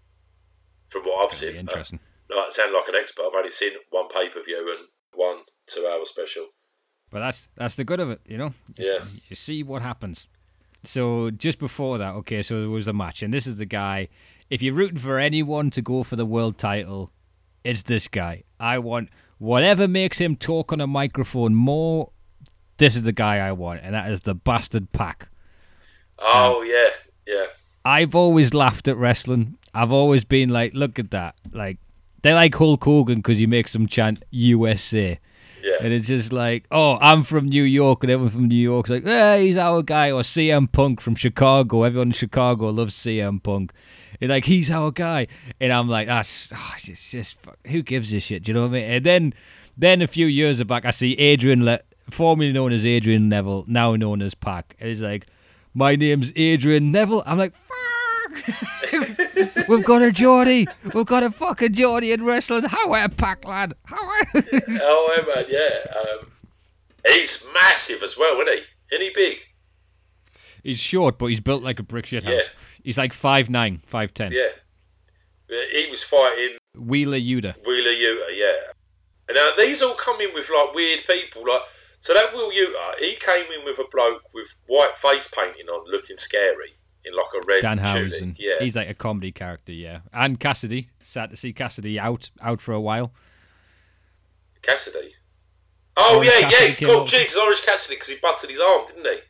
[SPEAKER 2] from what I've seen. Uh,
[SPEAKER 1] interesting.
[SPEAKER 2] no, I sound like an expert. I've only seen one pay per view and one two hour special.
[SPEAKER 1] But that's that's the good of it, you know. You
[SPEAKER 2] Yeah.
[SPEAKER 1] You see what happens. So just before that, okay, so there was a match, and this is the guy. If you're rooting for anyone to go for the world title, it's this guy. I want whatever makes him talk on a microphone more. This is the guy I want, and that is the bastard Pac.
[SPEAKER 2] Oh yeah, yeah.
[SPEAKER 1] I've always laughed at wrestling. I've always been like, look at that. Like, they like Hulk Hogan because he makes them chant USA.
[SPEAKER 2] Yeah.
[SPEAKER 1] And it's just like, oh, I'm from New York, and everyone from New York's like, hey, he's our guy. Or CM Punk from Chicago. Everyone in Chicago loves CM Punk. Like, he's our guy. And I'm like, that's, oh, it's just, fuck, who gives a shit? Do you know what I mean? And then, then a few years back, I see Adrian, Le- formerly known as Adrian Neville, now known as Pac. And he's like, my name's Adrian Neville. I'm like, fuck. [laughs] We've got a Geordie. We've got a fucking Geordie in wrestling. How are Pac, lad? How are
[SPEAKER 2] oh man, yeah. Um, he's massive as well, isn't he? Isn't he big?
[SPEAKER 1] He's short, but he's built like a brick shit house.
[SPEAKER 2] Yeah.
[SPEAKER 1] He's like 5'9", 5'10".
[SPEAKER 2] Yeah. Yeah, He was fighting
[SPEAKER 1] Wheeler Yuta.
[SPEAKER 2] Wheeler Yuta, yeah. And now these all come in with like weird people, like so that Will Yuta, he came in with a bloke with white face painting on, looking scary in like a red
[SPEAKER 1] Danhausen.
[SPEAKER 2] tunic. Yeah,
[SPEAKER 1] He's like a comedy character, yeah. And Cassidy. Sad to see Cassidy out out for a while.
[SPEAKER 2] Cassidy. Oh
[SPEAKER 1] Orange
[SPEAKER 2] yeah,
[SPEAKER 1] Cassidy
[SPEAKER 2] yeah. God. Jesus, Orange Cassidy because he busted his arm, didn't he?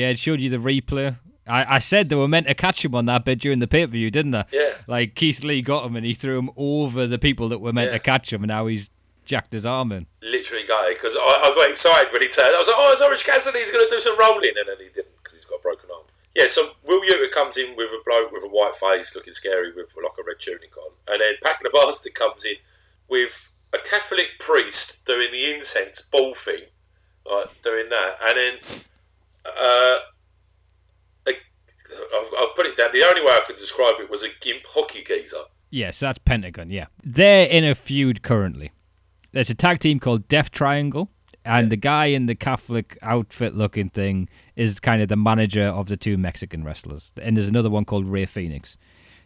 [SPEAKER 1] Yeah, it showed you the replay. I, I said they were meant to catch him on that bit during the pay per view, didn't they?
[SPEAKER 2] Yeah.
[SPEAKER 1] Like Keith Lee got him and he threw him over the people that were meant
[SPEAKER 2] Yeah.
[SPEAKER 1] to catch him, and now he's jacked his arm in.
[SPEAKER 2] Literally gutted because I, I got excited when he turned. I was like, "Oh, it's Orange Cassidy. He's going to do some rolling," and then he didn't because he's got a broken arm. Yeah, so Will Yuta comes in with a bloke with a white face, looking scary, with like a red tunic on, and then Pac the Bastard comes in with a Catholic priest doing the incense ball thing, like doing that, and then uh, I've, I've put it down. The only way I could describe it was a gimp hockey geezer.
[SPEAKER 1] Yes, that's Pentagon, yeah. They're in a feud currently. There's a tag team called Death Triangle, and the guy in the Catholic outfit looking thing is kind of the manager of the two Mexican wrestlers. And there's another one called Rey Fénix.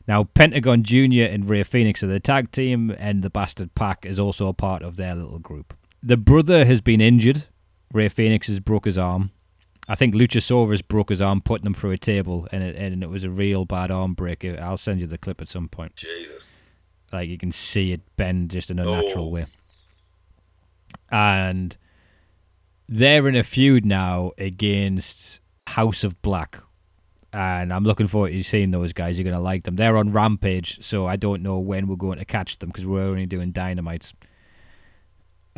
[SPEAKER 1] Now, Pentagon Jr. and Rey Fénix are the tag team, and the Bastard Pac is also a part of their little group. The brother has been injured. Rey Fénix has broke his arm. I think Luchasaurus broke his arm putting him through a table, and it, and it was a real bad arm break. I'll send you the clip at some point
[SPEAKER 2] Jesus.
[SPEAKER 1] like you can see it bend just in a natural
[SPEAKER 2] Oh.
[SPEAKER 1] way. And they're in a feud now against House of Black. And I'm looking forward to seeing those guys. You're going to like them. They're on Rampage, so I don't know when we're going to catch them because we're only doing Dynamites.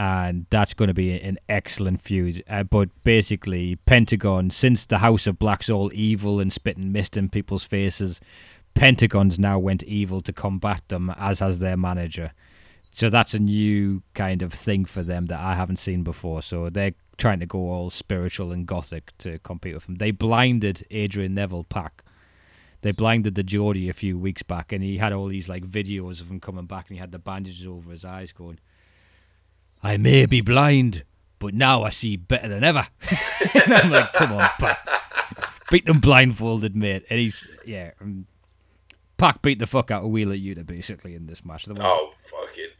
[SPEAKER 1] And that's going to be an excellent feud. Uh, but basically, Pentagon, since the House of Black's all evil and spitting mist in people's faces, Pentagon's now went evil to combat them, as has their manager. So that's a new kind of thing for them that I haven't seen before. So they're trying to go all spiritual and gothic to compete with them. They blinded Adrian Neville Pac. They blinded the Geordie a few weeks back, and he had all these like videos of him coming back, and he had the bandages over his eyes, going, "I may be blind, but now I see better than ever." [laughs] and I'm like, "Come on, Pac, beat them blindfolded, mate." And he's yeah. um, Pac beat the fuck out of Wheeler Yuta basically in this match.
[SPEAKER 2] Oh, fucking!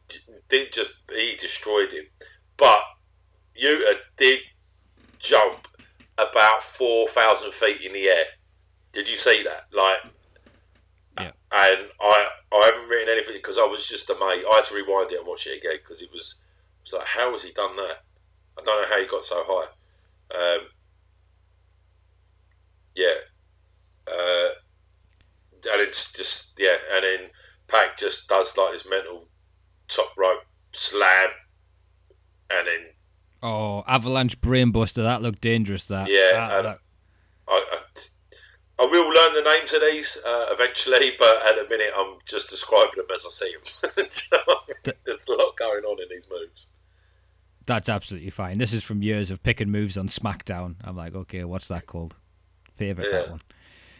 [SPEAKER 2] Didn't just he destroyed him, but Yuta did jump about four thousand feet in the air. Did you see that? Like,
[SPEAKER 1] Yeah.
[SPEAKER 2] and I I haven't written anything because I was just amazed. I had to rewind it and watch it again because it was was like, how has he done that? I don't know how he got so high. Um, yeah, uh, and it's just yeah, and then Pac just does like this mental top rope slam, and then
[SPEAKER 1] Oh, Avalanche Brainbuster, that looked dangerous. That
[SPEAKER 2] Yeah,
[SPEAKER 1] That- that-
[SPEAKER 2] I, I, I will learn the names of these uh, eventually, but at a minute I'm just describing them as I see them. So, [laughs] There's a lot going on in these moves.
[SPEAKER 1] that's absolutely fine. This is from years of picking moves on SmackDown. I'm like, okay, what's that called? Favorite that one.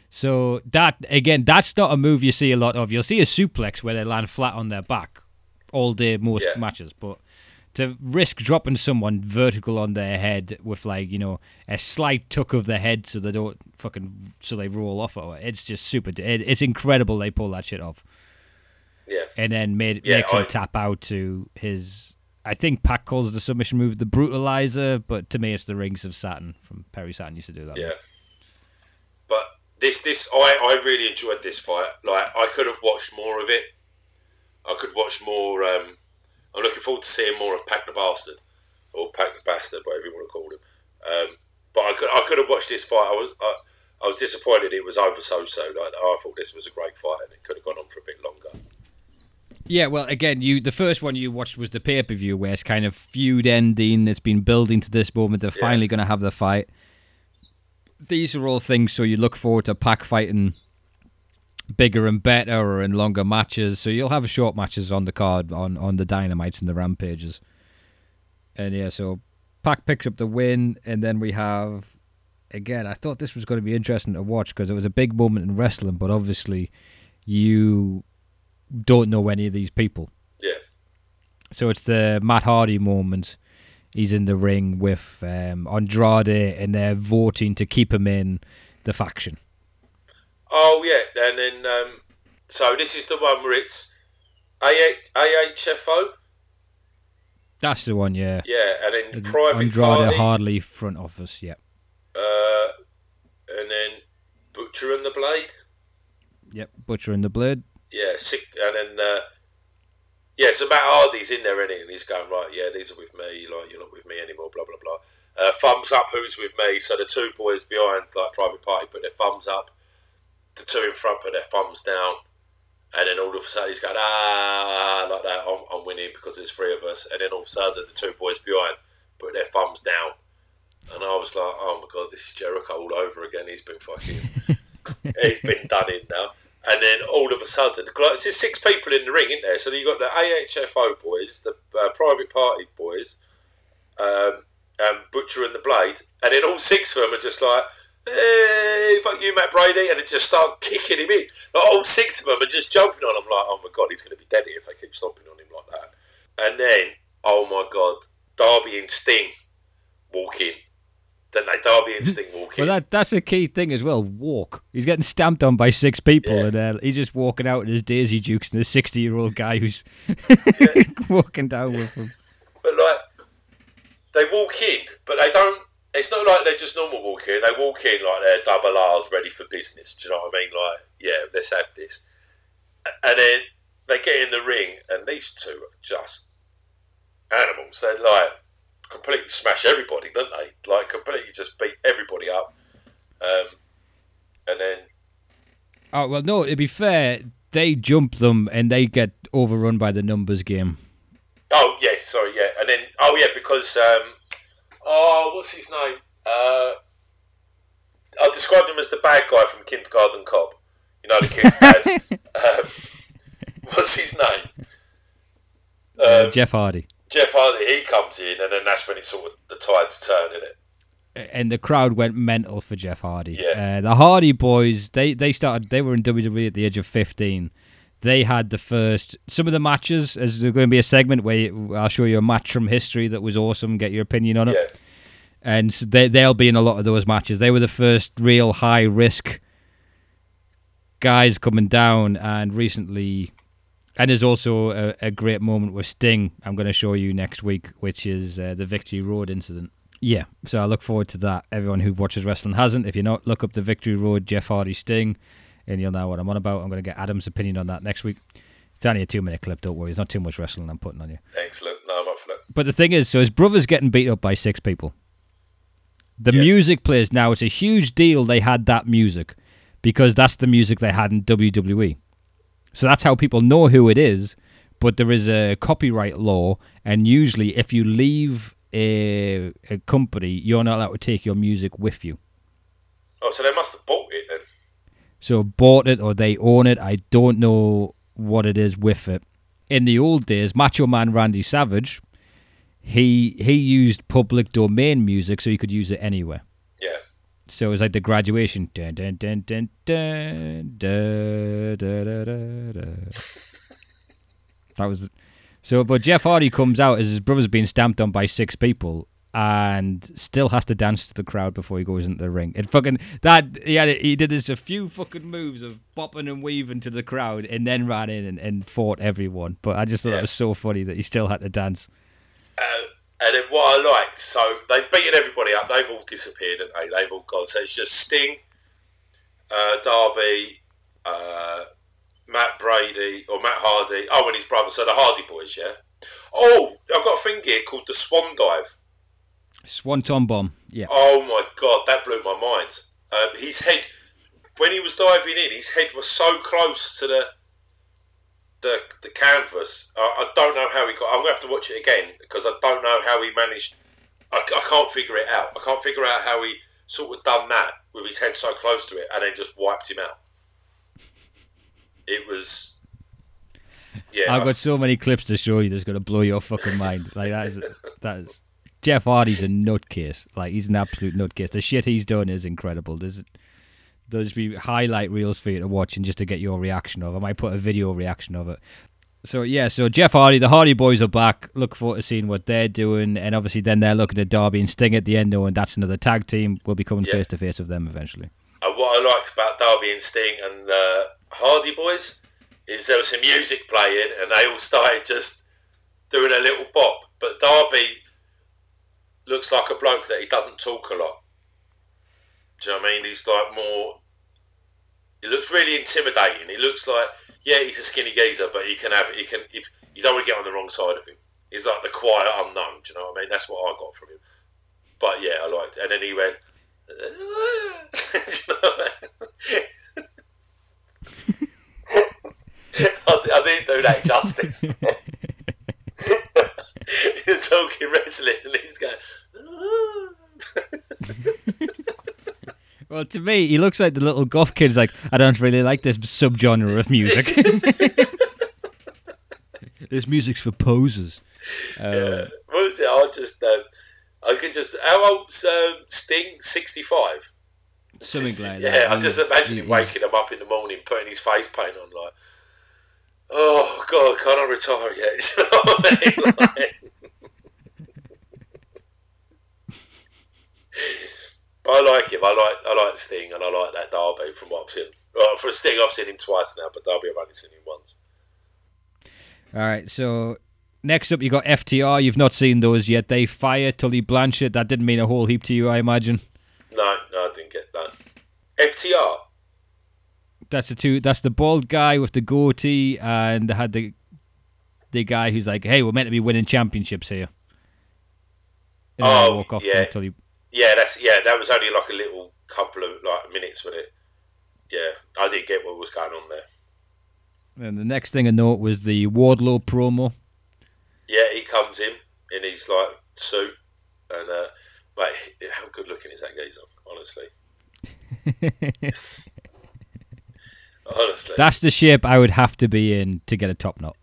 [SPEAKER 1] So that again, that's not a move you see a lot of. You'll see a suplex where they land flat on their back all day most
[SPEAKER 2] Yeah.
[SPEAKER 1] matches, but to risk dropping someone vertical on their head with like you know a slight tuck of the head so they don't fucking so they roll off. Or it's just super. It, it's incredible they pull that shit off.
[SPEAKER 2] Yeah.
[SPEAKER 1] and then made
[SPEAKER 2] Yeah,
[SPEAKER 1] makes him tap out to his. I think Pac calls the submission move the brutalizer, but to me it's the rings of Saturn from Perry Saturn used to do that.
[SPEAKER 2] Yeah. But this, this, I, I really enjoyed this fight. Like, I could have watched more of it. I could watch more. Um, I'm looking forward to seeing more of Pac the Bastard, or Pac the Bastard, whatever you want to call him. Um, but I could, I could have watched this fight. I was, I, I was disappointed it was over so so. Like, I thought this was a great fight, and it could have gone on for a bit longer.
[SPEAKER 1] Yeah, well, again, you the first one you watched was the pay per view, where it's kind of feud ending. It's been building to this moment. They're
[SPEAKER 2] Yeah.
[SPEAKER 1] finally going to have the fight. These are all things, so you look forward to Pac fighting bigger and better or in longer matches. So you'll have short matches on the card on on the Dynamites and the Rampages. And yeah, so Pac picks up the win, and then we have again. I thought this was going to be interesting to watch because it was a big moment in wrestling, but obviously you don't know any of these people.
[SPEAKER 2] Yeah,
[SPEAKER 1] So it's the Matt Hardy moment. He's in the ring with um, Andrade, and they're voting to keep him in the faction.
[SPEAKER 2] Oh yeah, and then um, so this is the one where it's AH, AHFO,
[SPEAKER 1] That's the one, yeah.
[SPEAKER 2] yeah, and then private
[SPEAKER 1] Andrade
[SPEAKER 2] party,
[SPEAKER 1] Harley front office, yeah.
[SPEAKER 2] uh, and then Butcher and the Blade,
[SPEAKER 1] Yep, Butcher and the Blade.
[SPEAKER 2] yeah, sick, and then uh, yeah, so Matt Hardy's in there, isn't he? And he's going right, yeah, these are with me, like you're not with me anymore, blah blah blah. Uh, thumbs up, who's with me? So the two boys behind, like private party, put their thumbs up. The two in front put their thumbs down. And then all of a sudden he's going, ah, like that. I'm, I'm winning because there's three of us. And then all of a sudden the two boys behind put their thumbs down. And I was like, oh my God, this is Jericho all over again. He's been fucking, [laughs] he's been done in now. And then all of a sudden, like, there's six people in the ring, isn't there? So you've got the AHFO boys, the uh, private party boys, um, um, Butcher and the Blade. And then all six of them are just like, hey, fuck you, Matt Brady, and it just start kicking him in. Like all six of them are just jumping on him, like, oh my god, he's going to be dead here if they keep stomping on him like that. And then, oh my god, Darby and Sting walk in. Then they Darby and Sting walk in.
[SPEAKER 1] Well, that that's a key thing as well. Walk. He's getting stamped on by six people,
[SPEAKER 2] Yeah.
[SPEAKER 1] and uh, he's just walking out in his Daisy Dukes, and the sixty-year-old guy who's [laughs] walking down with him.
[SPEAKER 2] But like, they walk in, but they don't. It's not like they're just normal walk in. They walk in like they're double R, ready for business. Do you know what I mean? Like, yeah, let's have this. And then they get in the ring, and these two are just animals. They're like completely smash everybody, don't they? Like completely just beat everybody up. Um, and then
[SPEAKER 1] Oh well, no. To be fair, they jump them and they get overrun by the numbers game.
[SPEAKER 2] Oh yeah, sorry, yeah, and then oh yeah, because um, oh what's his name? Uh, I described him as the bad guy from Kindergarten Cop. You know the kid's dad. [laughs] um, what's his name?
[SPEAKER 1] Uh,
[SPEAKER 2] Um,
[SPEAKER 1] Jeff Hardy.
[SPEAKER 2] Jeff Hardy. He comes in, and then that's when it sort of the tides turn, isn't it?
[SPEAKER 1] and the crowd went mental for Jeff Hardy.
[SPEAKER 2] Yeah.
[SPEAKER 1] Uh, the Hardy Boys, they they started. They were in WWE at the age of fifteen. They had the first. Some of the matches. Is there going to be a segment where I'll show you a match from history that was awesome. Get your opinion on it.
[SPEAKER 2] Yeah,
[SPEAKER 1] And so they they'll be in a lot of those matches. They were the first real high risk guys coming down, and recently. And there's also a, a great moment with Sting. I'm going to show you next week, which is uh, the Victory Road incident. Yeah, so I look forward to that. Everyone who watches wrestling hasn't. If you're not, look up the Victory Road Jeff Hardy Sting, and you'll know what I'm on about. I'm going to get Adam's opinion on that next week. It's only a two minute clip, don't worry. It's not too much wrestling I'm putting on you.
[SPEAKER 2] excellent. No, I'm up for that.
[SPEAKER 1] But the thing is, so his brother's getting beat up by six people. The
[SPEAKER 2] Yeah.
[SPEAKER 1] music plays now. It's a huge deal they had that music because that's the music they had in WWE. So that's how people know who it is. But there is a copyright law, and usually, if you leave a, a company, you're not allowed to take your music with you.
[SPEAKER 2] Oh, so they must have bought it then.
[SPEAKER 1] So bought it or they own it. I don't know what it is with it. In the old days, Macho Man Randy Savage, he he used public domain music so you could use it anywhere.
[SPEAKER 2] Yeah.
[SPEAKER 1] So it was like the graduation. Dun, dun, dun, dun, dun, da, da, da, da, da. That was so. But Jeff Hardy comes out as his brother's being stamped on by six people, and still has to dance to the crowd before he goes into the ring. It fucking that he had he did this a few fucking moves of bopping and weaving to the crowd and then ran in and, and fought everyone. But I just thought
[SPEAKER 2] Yeah.
[SPEAKER 1] that was so funny that he still had to dance.
[SPEAKER 2] Uh, and then what I liked, so they've beaten everybody up. They've all disappeared, and they? They've all gone. So it's just Sting, uh, Darby, uh, Matt Brady, or Matt Hardy. Oh, and his brother. So the Hardy Boys, yeah. Oh, I've got a thing here called the Swan Dive.
[SPEAKER 1] Swanton bomb. Yeah.
[SPEAKER 2] Oh my god, that blew my mind. Um, his head, when he was diving in, his head was so close to the the the canvas. I, I don't know how he got. I'm gonna have to watch it again because I don't know how he managed. I, I can't figure it out. I can't figure out how he sort of done that with his head so close to it and then just wiped him out. It was. Yeah,
[SPEAKER 1] I've got so many clips to show you that's gonna blow your fucking mind. Like that is that is Jeff Hardy's a nutcase. Like he's an absolute nutcase. The shit he's done is incredible. There's there'll just be highlight reels for you to watch and just to get your reaction of. it. I might put a video reaction of it. So yeah, so Jeff Hardy, the Hardy Boys are back. Look forward to seeing what they're doing, and obviously then they're looking at Darby and Sting at the end, knowing that's another tag team. We'll be coming face to face with them eventually.
[SPEAKER 2] And what I liked about Darby and Sting and the Hardy Boys is there was some music playing and they all started just doing a little bop. But Darby looks like a bloke that he doesn't talk a lot. Do you know what I mean? He's like more. He looks really intimidating. He looks like yeah, he's a skinny geezer, but he can have he can if you don't want to get on the wrong side of him. He's like the quiet unknown. Do you know what I mean? That's what I got from him. But yeah, I liked it. And then he went. [laughs] Do you know what I mean? I, [laughs] [laughs] I didn't do that justice. You're talking wrestling, and he's going.
[SPEAKER 1] Well, to me, he looks like the little goth kid's like, I don't really like this subgenre of music. [laughs] this music's for posers. Uh,
[SPEAKER 2] Yeah. What was it? I just, um, I could just. How old's um, Sting? Sixty-five.
[SPEAKER 1] Something like
[SPEAKER 2] yeah,
[SPEAKER 1] that.
[SPEAKER 2] I just imagine him waking him up in the morning, putting his face paint on, like, oh god, can't I retire yet? [laughs] You know I mean? [laughs] Like- But I like him. I like I like Sting, and I like that Darby from what I've seen. Well, for Sting, I've seen him twice now, but Darby, I've only seen him once.
[SPEAKER 1] All right, so next up, you got FTR. You've not seen those yet. They fire Tully Blanchard. That didn't mean a whole heap to you, I imagine.
[SPEAKER 2] No, no, I didn't get that. FTR.
[SPEAKER 1] That's the two. That's the bald guy with the goatee, and they had the the guy who's like, "Hey, we're meant to be winning championships here." And
[SPEAKER 2] Oh,
[SPEAKER 1] walk off
[SPEAKER 2] yeah.
[SPEAKER 1] from Tully.
[SPEAKER 2] Yeah, that's yeah. That was only like a little couple of like minutes with it. Yeah, I didn't get what was going on there.
[SPEAKER 1] And the next thing I note was the Wardlow promo.
[SPEAKER 2] Yeah, he comes in in his like suit, and uh, mate, how good looking is that geezer? Honestly, [laughs] honestly.
[SPEAKER 1] That's the shape I would have to be in to get a top knot.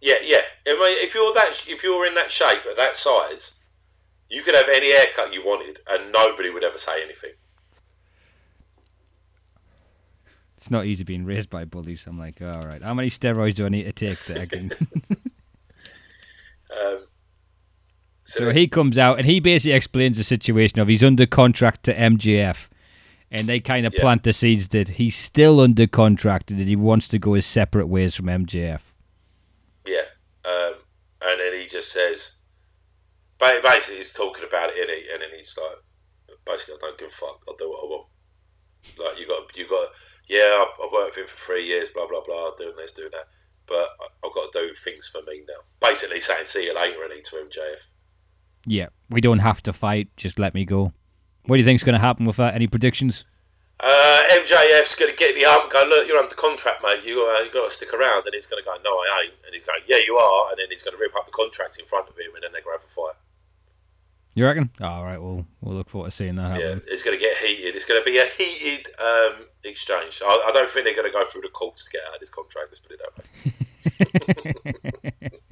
[SPEAKER 2] yeah, yeah. I mean, if you're that, if you're in that shape at that size, you could have any haircut you wanted, and nobody would ever say anything.
[SPEAKER 1] It's not easy being raised by bullies. I'm like, all right, how many steroids do I need to take that I can? [laughs] [laughs]
[SPEAKER 2] Um,
[SPEAKER 1] so he comes out and he basically explains the situation of he's under contract to MJF and they kind of
[SPEAKER 2] Yeah.
[SPEAKER 1] plant the seeds that he's still under contract and that he wants to go his separate ways from MJF.
[SPEAKER 2] Yeah, um, and then he just says, ba- basically, he's talking about it, and then he's like, basically, I don't give a fuck. I'll do what I want. Like you got, you got, yeah, I've, worked with him for three years, blah blah blah, doing this, doing that, but I've got to do things for me now. Basically, saying, see you later, he to MJF.
[SPEAKER 1] Yeah, we don't have to fight. Just let me go. What do you think's going to happen with that? Any predictions?
[SPEAKER 2] Uh, MJF's going to get the arm, and go, look, you're under contract, mate. You got, you got to stick around, and he's going to go, no, I ain't, and he's going, yeah, you are, and then he's going to rip up the contract in front of him, and then they're going to have a fight.
[SPEAKER 1] You reckon? All right, well, we'll look forward to seeing that
[SPEAKER 2] Yeah, it's going to get heated. It's going to be a heated um, exchange. I, I don't think they're going to go through the courts to get out of this contract. Let's put it that way. [laughs]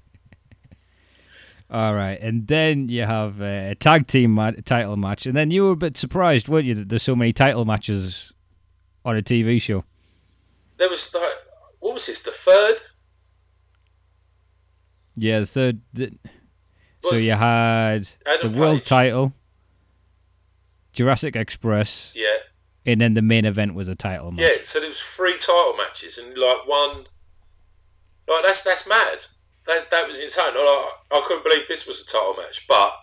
[SPEAKER 1] All right, and then you have a tag team ma- title match, and then you were a bit surprised, weren't you, that there's so many title matches on a TV show?
[SPEAKER 2] There was like, what was this? The third?
[SPEAKER 1] Yeah, the third. The, So you had
[SPEAKER 2] Adam
[SPEAKER 1] the world
[SPEAKER 2] Page.
[SPEAKER 1] title, Jurassic Express,
[SPEAKER 2] Yeah,
[SPEAKER 1] and then the main event was a title match.
[SPEAKER 2] yeah. So there was three title matches and like one. Like that's that's mad. That that was insane. I, I couldn't believe this was a title match, but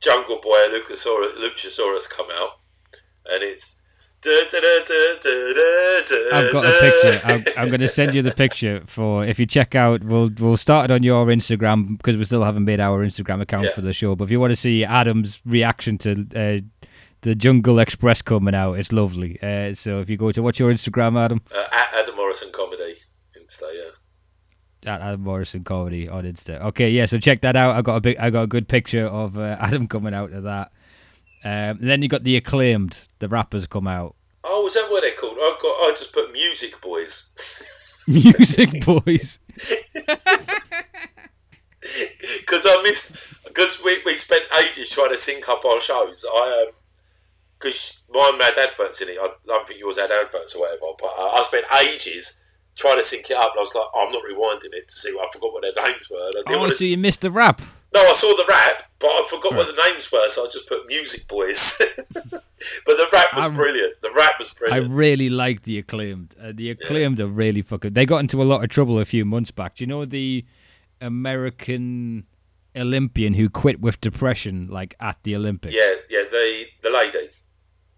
[SPEAKER 2] Jungle Boy and Luchasaurus, Luchasaurus come out, and it's.
[SPEAKER 1] I've got a picture. I'm, I'm going to send you the picture for if you check out. We'll we'll start it on your Instagram because we still haven't made our Instagram account
[SPEAKER 2] Yeah.
[SPEAKER 1] for the show. But if you want to see Adam's reaction to uh, the Jungle Express coming out, it's lovely. Uh, so if you go to what's your Instagram, Adam?
[SPEAKER 2] Uh, at Adam Morrison comedy Insta, yeah.
[SPEAKER 1] At Adam Morrison comedy on Insta. Okay, yeah. So check that out. I got a big, I got a good picture of uh, [laughs] Adam coming out of that. Um, then you got the acclaimed. The rappers come out.
[SPEAKER 2] Oh, is that what they're called? I got. I just put Music Boys [laughs] [laughs]
[SPEAKER 1] Music boys. [laughs]
[SPEAKER 2] because I missed because we, we spent ages trying to sync up our shows. I um because mine had adverts in it. I don't think yours had adverts or whatever. But uh, I spent ages trying to sync it up. And I was like, oh, I'm not rewinding it to see. What, I forgot what their names were. And I didn't
[SPEAKER 1] Oh,
[SPEAKER 2] want
[SPEAKER 1] so
[SPEAKER 2] to,
[SPEAKER 1] you missed the rap.
[SPEAKER 2] No, I saw the rap, but I forgot what the names were, so I just put Music Boys. [laughs] but the rap was
[SPEAKER 1] I'm-
[SPEAKER 2] brilliant. The rap was brilliant.
[SPEAKER 1] I really liked the acclaimed. Uh, the acclaimed are really fucking. They got into a lot of trouble a few months back. Do you know the American Olympian who quit with depression, like at the Olympics?
[SPEAKER 2] yeah, yeah. The the lady,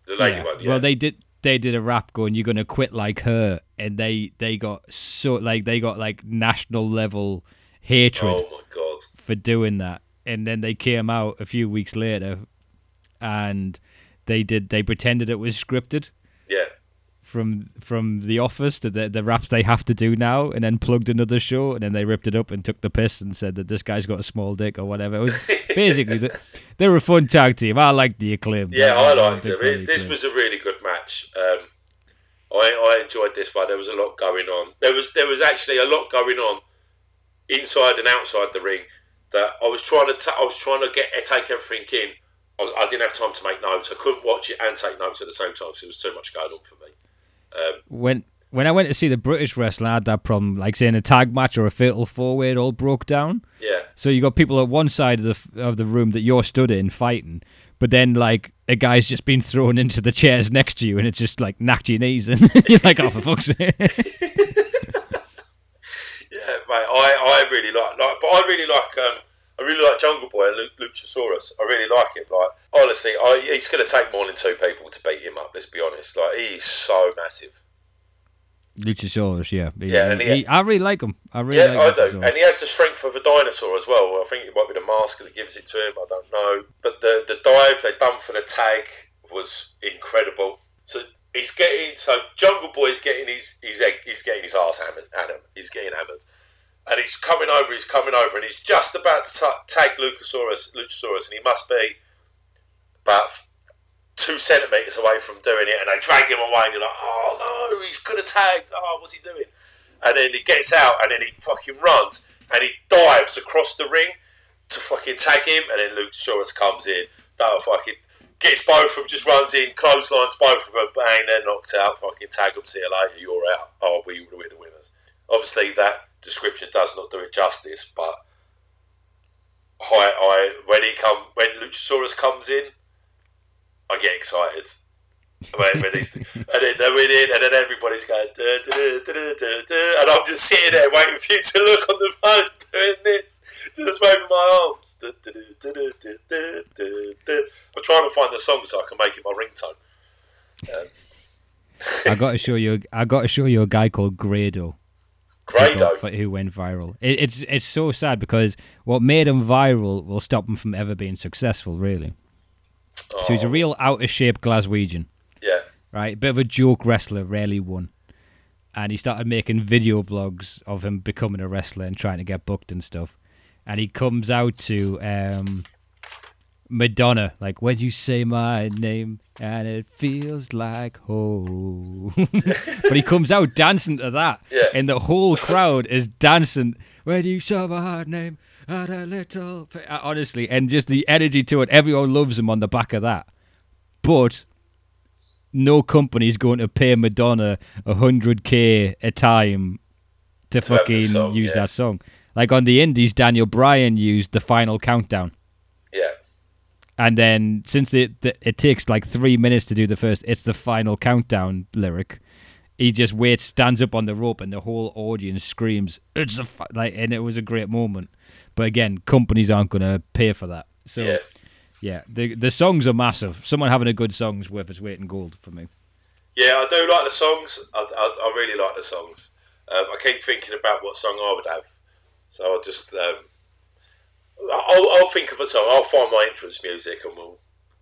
[SPEAKER 2] the lady
[SPEAKER 1] Yeah.
[SPEAKER 2] one. Yeah.
[SPEAKER 1] Well, they did. They did a rap going, "You're gonna quit like her," and they they got so like they got like national level hatred
[SPEAKER 2] oh my god.
[SPEAKER 1] for doing that. And then they came out a few weeks later, and they did. They pretended it was scripted.
[SPEAKER 2] Yeah.
[SPEAKER 1] from from the office the, the the raps they have to do now and then plugged another show and then they ripped it up and took the piss and said that this guy's got a small dick or whatever it was [laughs] basically the, they were a fun tag team i liked the acclaim
[SPEAKER 2] Yeah, I liked it. it. This was a really good match. Um, I I enjoyed this one. There was a lot going on. There was there was actually a lot going on inside and outside the ring that I was trying to ta- I was trying to get uh, take everything in. I, I didn't have time to make notes. I couldn't watch it and take notes at the same time because there was too much going on for me.
[SPEAKER 1] Um, when when i went to see the british wrestler i had that problem like saying a tag match or a fatal four way it all broke down
[SPEAKER 2] Yeah,
[SPEAKER 1] so you got people at one side of the of the room that you're stood in fighting but then like a guy's just been thrown into the chairs next to you and it's just like knocked your knees and [laughs] you're like oh for fuck's sake [laughs]
[SPEAKER 2] yeah, mate. I, I really like like, but I really like um, I really like Jungle Boy and Lu- Luchasaurus. I really like him. Like honestly, I, he's going to take more than two people to beat him up. Let's be honest. Like he's so massive.
[SPEAKER 1] Luchasaurus, yeah. He-
[SPEAKER 2] Yeah, and he-
[SPEAKER 1] he- I really like him. I really
[SPEAKER 2] Yeah, I
[SPEAKER 1] like
[SPEAKER 2] do. And he has the strength of a dinosaur as well. I think it might be the mask that gives it to him. I don't know. But the the dive they done for the tag was incredible. So he's getting so Jungle Boy's getting his his egg, he's getting his ass hammered. Adam, um, he's getting hammered, and he's coming over. He's coming over, and he's just about to ta- tag Luchasaurus. Luchasaurus, and he must be about two centimeters away from doing it, and they drag him away, and you're like, oh no, he could have tagged. Oh, what's he doing? And then he gets out, and then he fucking runs, and he dives across the ring to fucking tag him, and then Luchasaurus comes in, that fucking gets both of them, just runs in, clotheslines both of them, bang, they're knocked out, fucking tag them, see you later, you're out. Oh, we were the winners. Obviously, that description does not do it justice, but I, I when he come when Luchasaurus comes in, I get excited. When, when he's, and then they win in, and then everybody's going, duh, duh, duh, and I'm just sitting there waiting for you to look on the phone doing this, just waving my arms. I'm trying to find the song so I can make it my ringtone. Um,
[SPEAKER 1] I got to show you. I got to show you a guy called Grado.
[SPEAKER 2] Grado.
[SPEAKER 1] who- who went viral. It, it's it's so sad because what made him viral will stop him from ever being successful. Really. So he's a
[SPEAKER 2] Oh,
[SPEAKER 1] real out of shape Glaswegian,
[SPEAKER 2] yeah.
[SPEAKER 1] right? Bit of a joke wrestler, rarely won. And he started making video blogs of him becoming a wrestler and trying to get booked and stuff. And he comes out to um, Madonna, like when you say my name and it feels like home. [laughs] but he comes out dancing to that,
[SPEAKER 2] Yeah.
[SPEAKER 1] and the whole crowd is dancing when you say my name and a little. pa-" Uh, Honestly, and just the energy to it, everyone loves him on the back of that. But no company's going to pay Madonna a hundred k a time to,
[SPEAKER 2] To
[SPEAKER 1] fucking
[SPEAKER 2] song,
[SPEAKER 1] use
[SPEAKER 2] yeah.
[SPEAKER 1] that song. Like on the Indies, Daniel Bryan used the final countdown
[SPEAKER 2] Yeah.
[SPEAKER 1] And then since it it takes like three minutes to do the first, it's the final countdown lyric. He just waits, stands up on the rope, and the whole audience screams, "It's a like!" And it was a great moment. But again, companies aren't going to pay for that. So
[SPEAKER 2] Yeah.
[SPEAKER 1] Yeah, the the songs are massive. Someone having a good song's worth its weight in gold for me.
[SPEAKER 2] Yeah, I do like the songs. I, I, I really like the songs. Um, I keep thinking about what song I would have. So I'll just. Um, I'll, I'll think of a song. I'll find my entrance music and we'll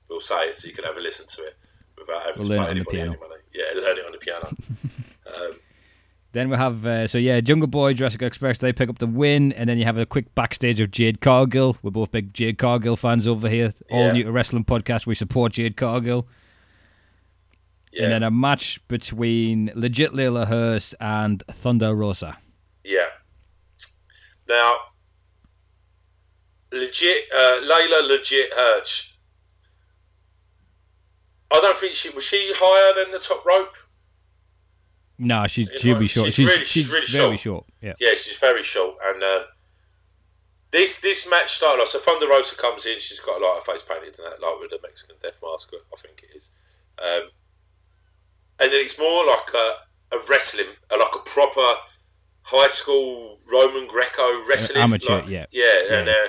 [SPEAKER 2] we'll say it so you can have a listen to it without having
[SPEAKER 1] We'll
[SPEAKER 2] to
[SPEAKER 1] learn
[SPEAKER 2] pay
[SPEAKER 1] it on the
[SPEAKER 2] anybody any money. Yeah, learn it on
[SPEAKER 1] Then we have uh, so yeah, Jungle Boy, Jurassic Express. They pick up the win, and then you have a quick backstage of Jade Cargill. We're both big Jade Cargill fans over here. All
[SPEAKER 2] Yeah.
[SPEAKER 1] new to wrestling podcast. We support Jade Cargill.
[SPEAKER 2] yeah,
[SPEAKER 1] And then a match between legit Leyla Hirsch and Thunder Rosa.
[SPEAKER 2] yeah. Now, legit, uh, Leyla legit Hirsch. I don't think she was she higher than the top rope.
[SPEAKER 1] No, she's she'll be short.
[SPEAKER 2] she's
[SPEAKER 1] She's,
[SPEAKER 2] really-
[SPEAKER 1] she's,
[SPEAKER 2] she's really
[SPEAKER 1] very
[SPEAKER 2] short.
[SPEAKER 1] short. Yeah.
[SPEAKER 2] Yeah, she's very short, and um, this this match started off. So Thunder Rosa comes in. She's got a lot of face painted and that, like with the Mexican death mask, I think it is. Um, and then it's more like a, a wrestling, a, like a proper high school Roman Greco wrestling.
[SPEAKER 1] amateur,
[SPEAKER 2] like-
[SPEAKER 1] yeah.
[SPEAKER 2] yeah,
[SPEAKER 1] Yeah.
[SPEAKER 2] and they're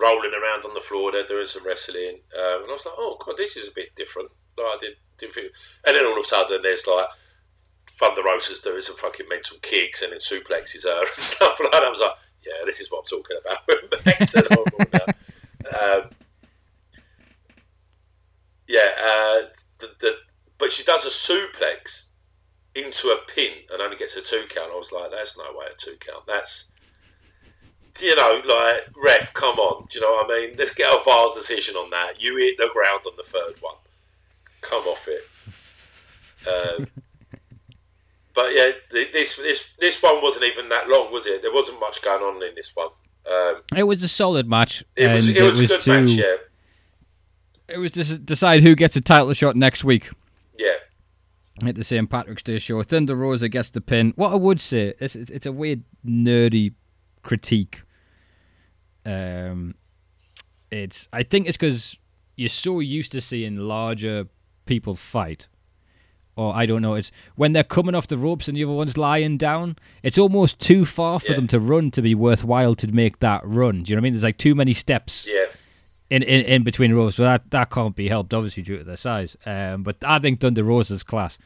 [SPEAKER 2] rolling around on the floor. They're doing some wrestling, um, and I was like, oh god, this is a bit different. Like I did, didn't think. And then all of a sudden, there's like Thunder Rosa's doing some fucking mental kicks and then suplexes her [laughs] and stuff like that. I was like, yeah, this is what I'm talking about. [laughs] Um, yeah, uh, the, the, but she does a suplex into a pin and only gets a two count. I was like, that's no way a two count. That's, you know, like, ref, come on. Do you know what I mean? Let's get a VAR decision on that. You hit the ground on the third one. Come off it. Um, but yeah, this this this one wasn't even that long, was it? There wasn't much going on in this one. Um,
[SPEAKER 1] It was a solid match.
[SPEAKER 2] it was
[SPEAKER 1] and
[SPEAKER 2] it was a good
[SPEAKER 1] to,
[SPEAKER 2] match, yeah,
[SPEAKER 1] It was to decide who gets a title shot next week.
[SPEAKER 2] yeah,
[SPEAKER 1] at the St. Patrick's Day show. Thunder Rosa gets the pin. What I would say, it's, it's, it's a weird, nerdy critique. Um, it's I think it's because you're so used to seeing larger people fight. Or I don't know. It's when they're coming off the ropes and the other one's lying down. It's almost too far for
[SPEAKER 2] Yeah.
[SPEAKER 1] them to run to be worthwhile to make that run. Do you know what I mean? There's like too many steps
[SPEAKER 2] yeah,
[SPEAKER 1] in, in, in between ropes, but that, that can't be helped, obviously, due to their size. Um, but I think Thunder Rosa's class.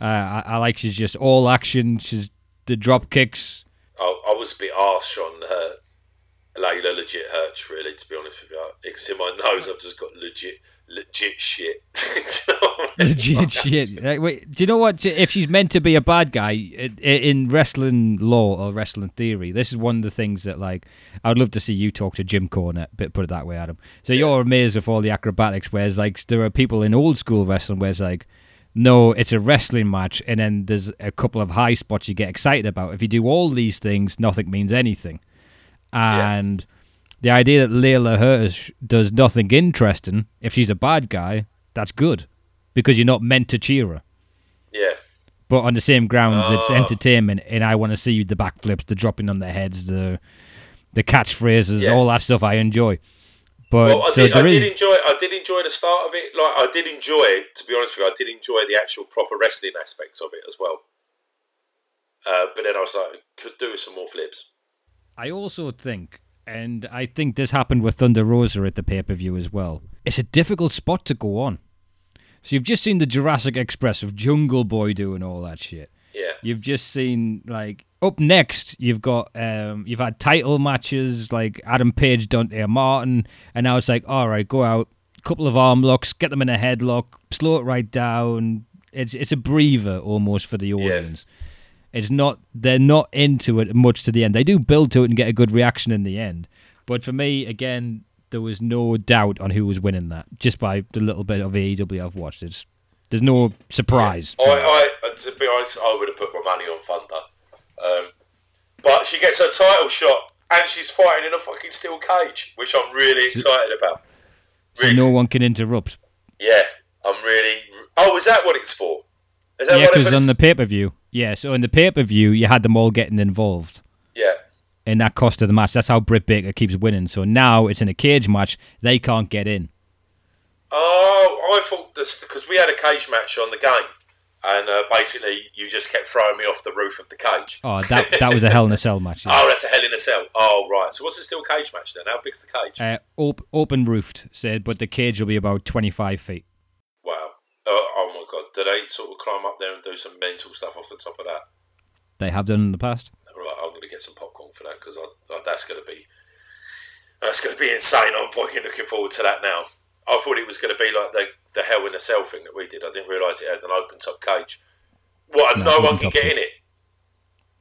[SPEAKER 1] Uh, I, I like she's just all action. She's the drop kicks.
[SPEAKER 2] I, I was a bit harsh on her. Leyla legit Hirsch, really, to be honest with you. Because in my [laughs] nose, I've just got legit, legit shit. You know what I mean?
[SPEAKER 1] Legit shit. Like, wait, do you know what? If she's meant to be a bad guy in wrestling law or wrestling theory, this is one of the things that, like, I'd love to see you talk to Jim Cornette, but put it that way, Adam. So you're amazed with all the acrobatics, whereas, like, there are people in old school wrestling where it's like, no, it's a wrestling match, and then there's a couple of high spots you get excited about. If you do all these things, nothing means anything. And the idea that Leyla Hirsch does nothing interesting, if she's a bad guy, that's good. Because you're not meant to cheer her.
[SPEAKER 2] Yeah,
[SPEAKER 1] But on the same grounds, it's
[SPEAKER 2] Oh.
[SPEAKER 1] entertainment, and I want to see the backflips, the dropping on their heads, the the catchphrases,
[SPEAKER 2] Yeah.
[SPEAKER 1] all that stuff I enjoy. But
[SPEAKER 2] well, I
[SPEAKER 1] so
[SPEAKER 2] did. I
[SPEAKER 1] is,
[SPEAKER 2] did enjoy. I did enjoy the start of it. Like I did enjoy. To be honest with you, I did enjoy the actual proper wrestling aspects of it as well. Uh, but then I was like, could do some more flips.
[SPEAKER 1] I also think, and I think this happened with Thunder Rosa at the pay per view as well. It's a difficult spot to go on. So you've just seen the Jurassic Express of Jungle Boy doing all that shit.
[SPEAKER 2] Yeah,
[SPEAKER 1] You've just seen like up next. You've got um, you've had title matches like Adam Page, Dante Martin, and now it's like all right, go out, couple of arm locks, get them in a headlock, slow it right down. It's it's a breather almost for the audience. It's not they're not into it much to the end. They do build to it and get a good reaction in the end. But for me, again, there was no doubt on who was winning that just by the little bit of AEW I've watched. It's there's no surprise.
[SPEAKER 2] I, I, uh, to be honest, I would have put my money on Thunder. Um, but she gets her title shot and she's fighting in a fucking steel cage, which I'm really excited about.
[SPEAKER 1] so no one can interrupt.
[SPEAKER 2] yeah, I'm really. Oh, is that what it's for? Is that
[SPEAKER 1] Yeah,
[SPEAKER 2] what
[SPEAKER 1] because
[SPEAKER 2] it's?
[SPEAKER 1] on the pay per view, yeah. So in the pay per view, you had them all getting involved.
[SPEAKER 2] yeah,
[SPEAKER 1] and that cost of the match. That's how Britt Baker keeps winning. So now it's in a cage match. They can't get in.
[SPEAKER 2] Oh, I thought this because we had a cage match on the game, and uh, basically you just kept throwing me off the roof of the cage.
[SPEAKER 1] Oh, that that was a Hell in a Cell match. [laughs] yeah.
[SPEAKER 2] Oh, that's a hell in a cell. Oh, right. So what's it still cage match then? How big's the cage?
[SPEAKER 1] Uh, op- open roofed, said, but the cage will be about 25 feet.
[SPEAKER 2] Wow. Oh, oh my god. Did they sort of climb up there and do some mental stuff off the top of that?
[SPEAKER 1] They have done in the past.
[SPEAKER 2] Right, I'm going to get some popcorn for that because that's going to be that's going to be insane. I'm fucking looking forward to that now. I thought it was going to be like the the Hell in a Cell thing that we did. I didn't realise it had an open top cage. What?
[SPEAKER 1] No,
[SPEAKER 2] no, one can get in it.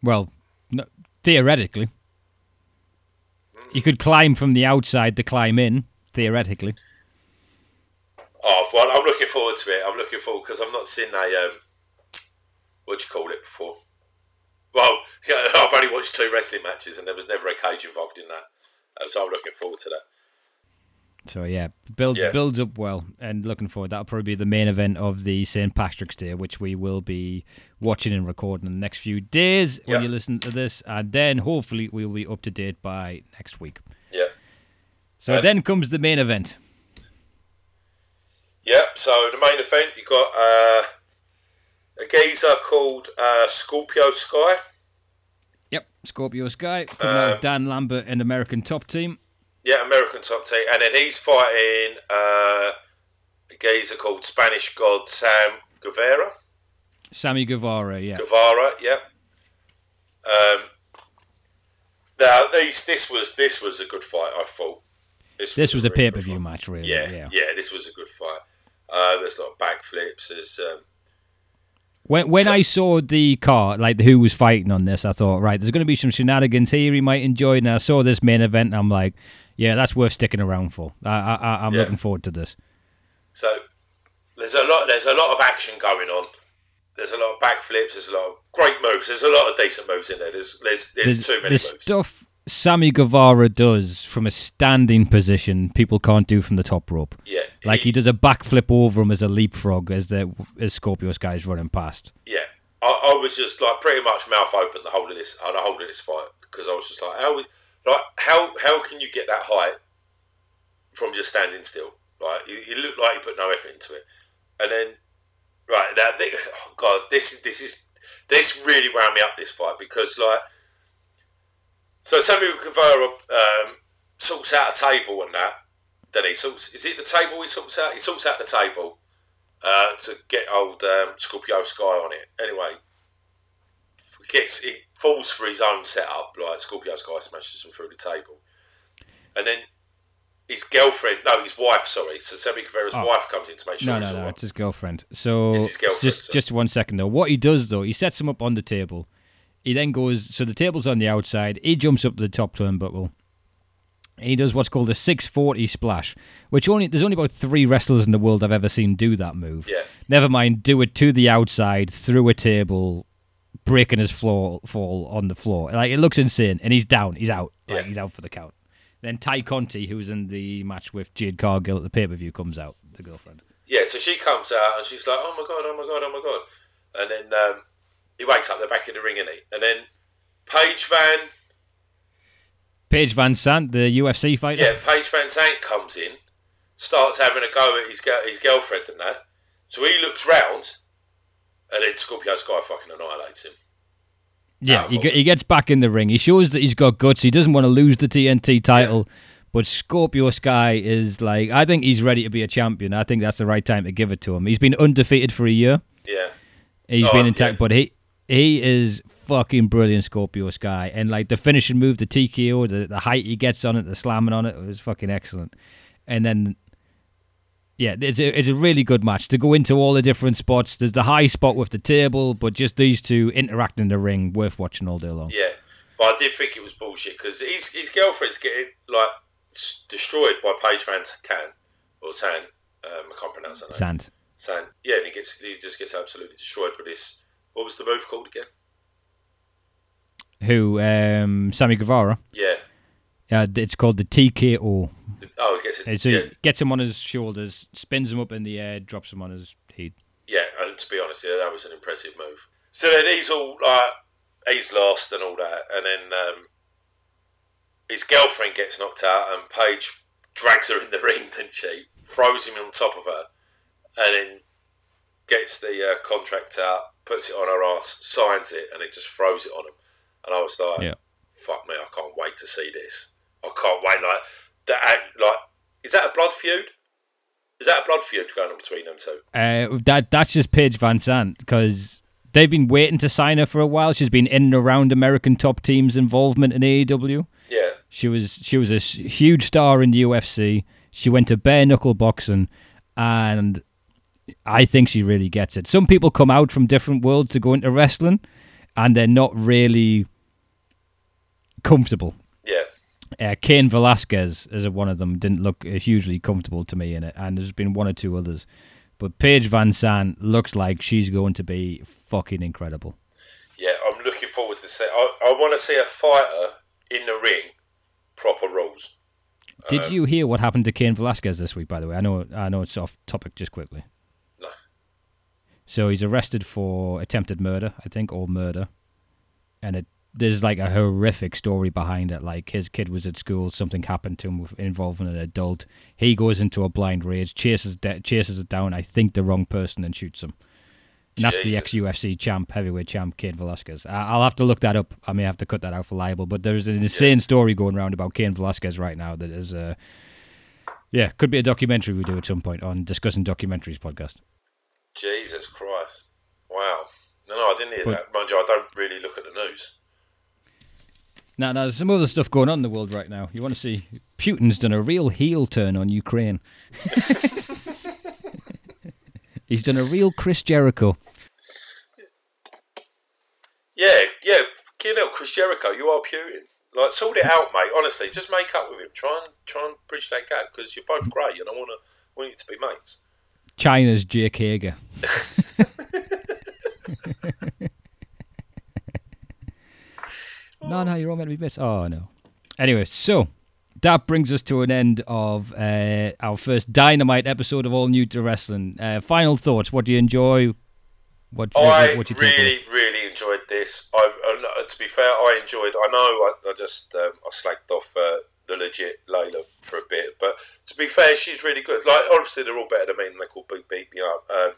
[SPEAKER 1] Well, no, theoretically. You could climb from the outside to climb in, theoretically.
[SPEAKER 2] Oh, well, I'm looking forward to it. I'm looking forward because I've not seen a um, what do you call it before. Well, yeah, [laughs] I've only watched two wrestling matches, and there was never a cage involved in that. Uh, so I'm looking forward to that.
[SPEAKER 1] So yeah, builds
[SPEAKER 2] Yeah.
[SPEAKER 1] builds up well, and looking forward. That'll probably be the main event of the St Patrick's Day, which we will be watching and recording in the next few days when you listen to this, and then hopefully we'll be up to date by next week.
[SPEAKER 2] Yeah.
[SPEAKER 1] So
[SPEAKER 2] Uh,
[SPEAKER 1] then comes the main event.
[SPEAKER 2] Yeah, so the main event, you got uh, a geezer called uh, Scorpio Sky.
[SPEAKER 1] Yep, Scorpio Sky coming out
[SPEAKER 2] Um,
[SPEAKER 1] of Dan Lambert and American Top Team.
[SPEAKER 2] Yeah, American top team. And then he's fighting uh, a geezer called Spanish God Sam Guevara.
[SPEAKER 1] Sammy Guevara, yeah.
[SPEAKER 2] Guevara, yeah. Um, now, these, this was this was a good fight, I thought.
[SPEAKER 1] This
[SPEAKER 2] a
[SPEAKER 1] was a
[SPEAKER 2] really
[SPEAKER 1] pay per view match, really.
[SPEAKER 2] Yeah,
[SPEAKER 1] Yeah.
[SPEAKER 2] yeah, this was a good fight. Uh, there's a lot of backflips. There's um,
[SPEAKER 1] When when
[SPEAKER 2] So-
[SPEAKER 1] I saw the card, like who was fighting on this, I thought, right, there's going to be some shenanigans here he might enjoy. And I saw this main event, and I'm like, yeah, that's worth sticking around for. I, I'm
[SPEAKER 2] Yeah.
[SPEAKER 1] looking forward to this.
[SPEAKER 2] So there's a lot. There's a lot of action going on. There's a lot of backflips. There's a lot of great moves. There's a lot of decent moves in there. There's there's there's
[SPEAKER 1] The-
[SPEAKER 2] too many
[SPEAKER 1] the
[SPEAKER 2] moves.
[SPEAKER 1] stuff Sammy Guevara does from a standing position, people can't do from the top rope.
[SPEAKER 2] yeah,
[SPEAKER 1] Like he does a backflip over him as a leapfrog as the as Scorpio Sky's running past.
[SPEAKER 2] Yeah, I, I was just like pretty much mouth open the whole of this, uh, the whole of this fight because I was just like, how, like how how can you get that height from just standing still? Right, it, it looked like he put no effort into it, and then right now, [laughs] oh god, this is this is this really wound me up this fight because like, so Samuel Guevara um, sorts out a table and that. Then he sorts. Is it the table he sorts out? He sorts out the table uh, to get old um, Scorpio Sky on it. Anyway, gets he falls for his own setup. Like Scorpio Sky smashes him through the table, and then his girlfriend, no, his wife. Sorry, so Sammy Guevara's
[SPEAKER 1] Oh.
[SPEAKER 2] wife comes in to make sure
[SPEAKER 1] No, no,
[SPEAKER 2] all
[SPEAKER 1] no,
[SPEAKER 2] right.
[SPEAKER 1] it's his girlfriend. So
[SPEAKER 2] It's his girlfriend,
[SPEAKER 1] just
[SPEAKER 2] so-
[SPEAKER 1] just one second though. What he does though, he sets him up on the table. He then goes. So the table's on the outside. He jumps up to the top turnbuckle. And he does what's called a 640 splash, which only there's only about three wrestlers in the world I've ever seen do that move.
[SPEAKER 2] Yeah.
[SPEAKER 1] Never mind, do it to the outside through a table, breaking his floor fall on the floor. Like it looks insane, and he's down. He's out. Like
[SPEAKER 2] Yeah.
[SPEAKER 1] he's out for the count. Then Tay Conti, who's in the match with Jade Cargill at the pay per view, comes out. The girlfriend.
[SPEAKER 2] Yeah, so she comes out and she's like, "Oh my god, oh my god, oh my god," and then um, he wakes up. They're back of the ring, is he? And then Paige Van,
[SPEAKER 1] Paige VanZant, the UFC fighter.
[SPEAKER 2] yeah, Paige VanZant comes in, starts having a go at his his girlfriend and that. So he looks round, and then Scorpio Sky fucking annihilates him.
[SPEAKER 1] Yeah, he, he gets back in the ring. He shows that he's got guts. He doesn't want to lose the TNT title. But Scorpio Sky is like, I think he's ready to be a champion. I think that's the right time to give it to him. He's been undefeated for a year.
[SPEAKER 2] Yeah,
[SPEAKER 1] He's
[SPEAKER 2] Oh,
[SPEAKER 1] been
[SPEAKER 2] yeah.
[SPEAKER 1] intact, but he he is fucking brilliant, Scorpio Sky. And like the finishing move, the TKO, the, the height he gets on it, the slamming on it, it was fucking excellent. And then, yeah, it's a, it's a really good match to go into all the different spots. There's the high spot with the table, but just these two interacting in the ring, worth watching all day long.
[SPEAKER 2] yeah. But I did think it was bullshit because his his girlfriend's getting like destroyed by Paige Van Can or San. Um, I can't pronounce her name.
[SPEAKER 1] Sand.
[SPEAKER 2] San. Yeah, and he gets he just gets absolutely destroyed by this. What was the move called again?
[SPEAKER 1] Who? Um, Sammy Guevara.
[SPEAKER 2] Yeah.
[SPEAKER 1] Uh, it's called the TKO.
[SPEAKER 2] The- oh, it gets it.
[SPEAKER 1] A,
[SPEAKER 2] yeah,
[SPEAKER 1] Gets him on his shoulders, spins him up in the air, drops him on his head.
[SPEAKER 2] yeah. And to be honest, yeah, that was an impressive move. So then he's all like, he's lost and all that, and then um, his girlfriend gets knocked out, and Paige drags her in the [laughs] ring, then she throws him on top of her, and then gets the uh, contract out, puts it on her ass, signs it, and it just throws it on him. And I was like,
[SPEAKER 1] Yeah.
[SPEAKER 2] "Fuck me, I can't wait to see this. I can't wait." Like that. Like, is that a blood feud? Is that a blood feud going on between them two?
[SPEAKER 1] Uh, that that's just Paige VanZant because they've been waiting to sign her for a while. She's been in and around American top teams' involvement in AEW.
[SPEAKER 2] Yeah,
[SPEAKER 1] She was she was a huge star in the UFC. She went to bare knuckle boxing, and I think she really gets it. Some people come out from different worlds to go into wrestling, and they're not really comfortable.
[SPEAKER 2] yeah,
[SPEAKER 1] Uh, Cain Velasquez is one of them. Didn't look hugely comfortable to me in it, and there's been one or two others. But Paige VanZant looks like she's going to be fucking incredible.
[SPEAKER 2] yeah. I'm looking forward to see. I, I want to see a fighter in the ring, proper rules.
[SPEAKER 1] Did you hear what happened to Cain Velasquez this week? By the way, I know I know it's off topic. Just quickly. So he's arrested for attempted murder, I think, or murder, and it there's like a horrific story behind it. Like his kid was at school, something happened to him involving an adult. He goes into a blind rage, chases de- chases it down. I think the wrong person and shoots him. And that's the ex UFC champ, heavyweight champ, Cain Velasquez. I- I'll have to look that up. I may have to cut that out for libel, but there's an insane story going around about Cain Velasquez right now that is, uh, yeah, could be a documentary we do at some point on discussing documentaries podcast.
[SPEAKER 2] Jesus Christ! Wow. No, no, I didn't hear
[SPEAKER 1] But-
[SPEAKER 2] that. Mind you, I don't really look at the news.
[SPEAKER 1] Now, now, there's some other stuff going on in the world right now. You want to see Putin's done a real heel turn on Ukraine. [laughs] He's done a real Chris Jericho.
[SPEAKER 2] Yeah, yeah. You know, Chris Jericho, you are Putin. Like, sort it out, mate. Honestly, just make up with him. Try and try and bridge that gap because you're both [laughs] great, and I want to want you to be mates.
[SPEAKER 1] China's Jake Hager. no, no, you're all meant to be missed. Oh no. Anyway, so that brings us to an end of uh, our first Dynamite episode of All New to Wrestling. Uh, final thoughts. What do you enjoy? What, what,
[SPEAKER 2] I
[SPEAKER 1] what you think?
[SPEAKER 2] really, really enjoyed this. I, uh, to be fair, I enjoyed. I know I, I just um, I slagged off uh, the legit Leyla for a bit, but to be fair, she's really good. Like obviously, they're all better than me, and they call beat beat me up. Um,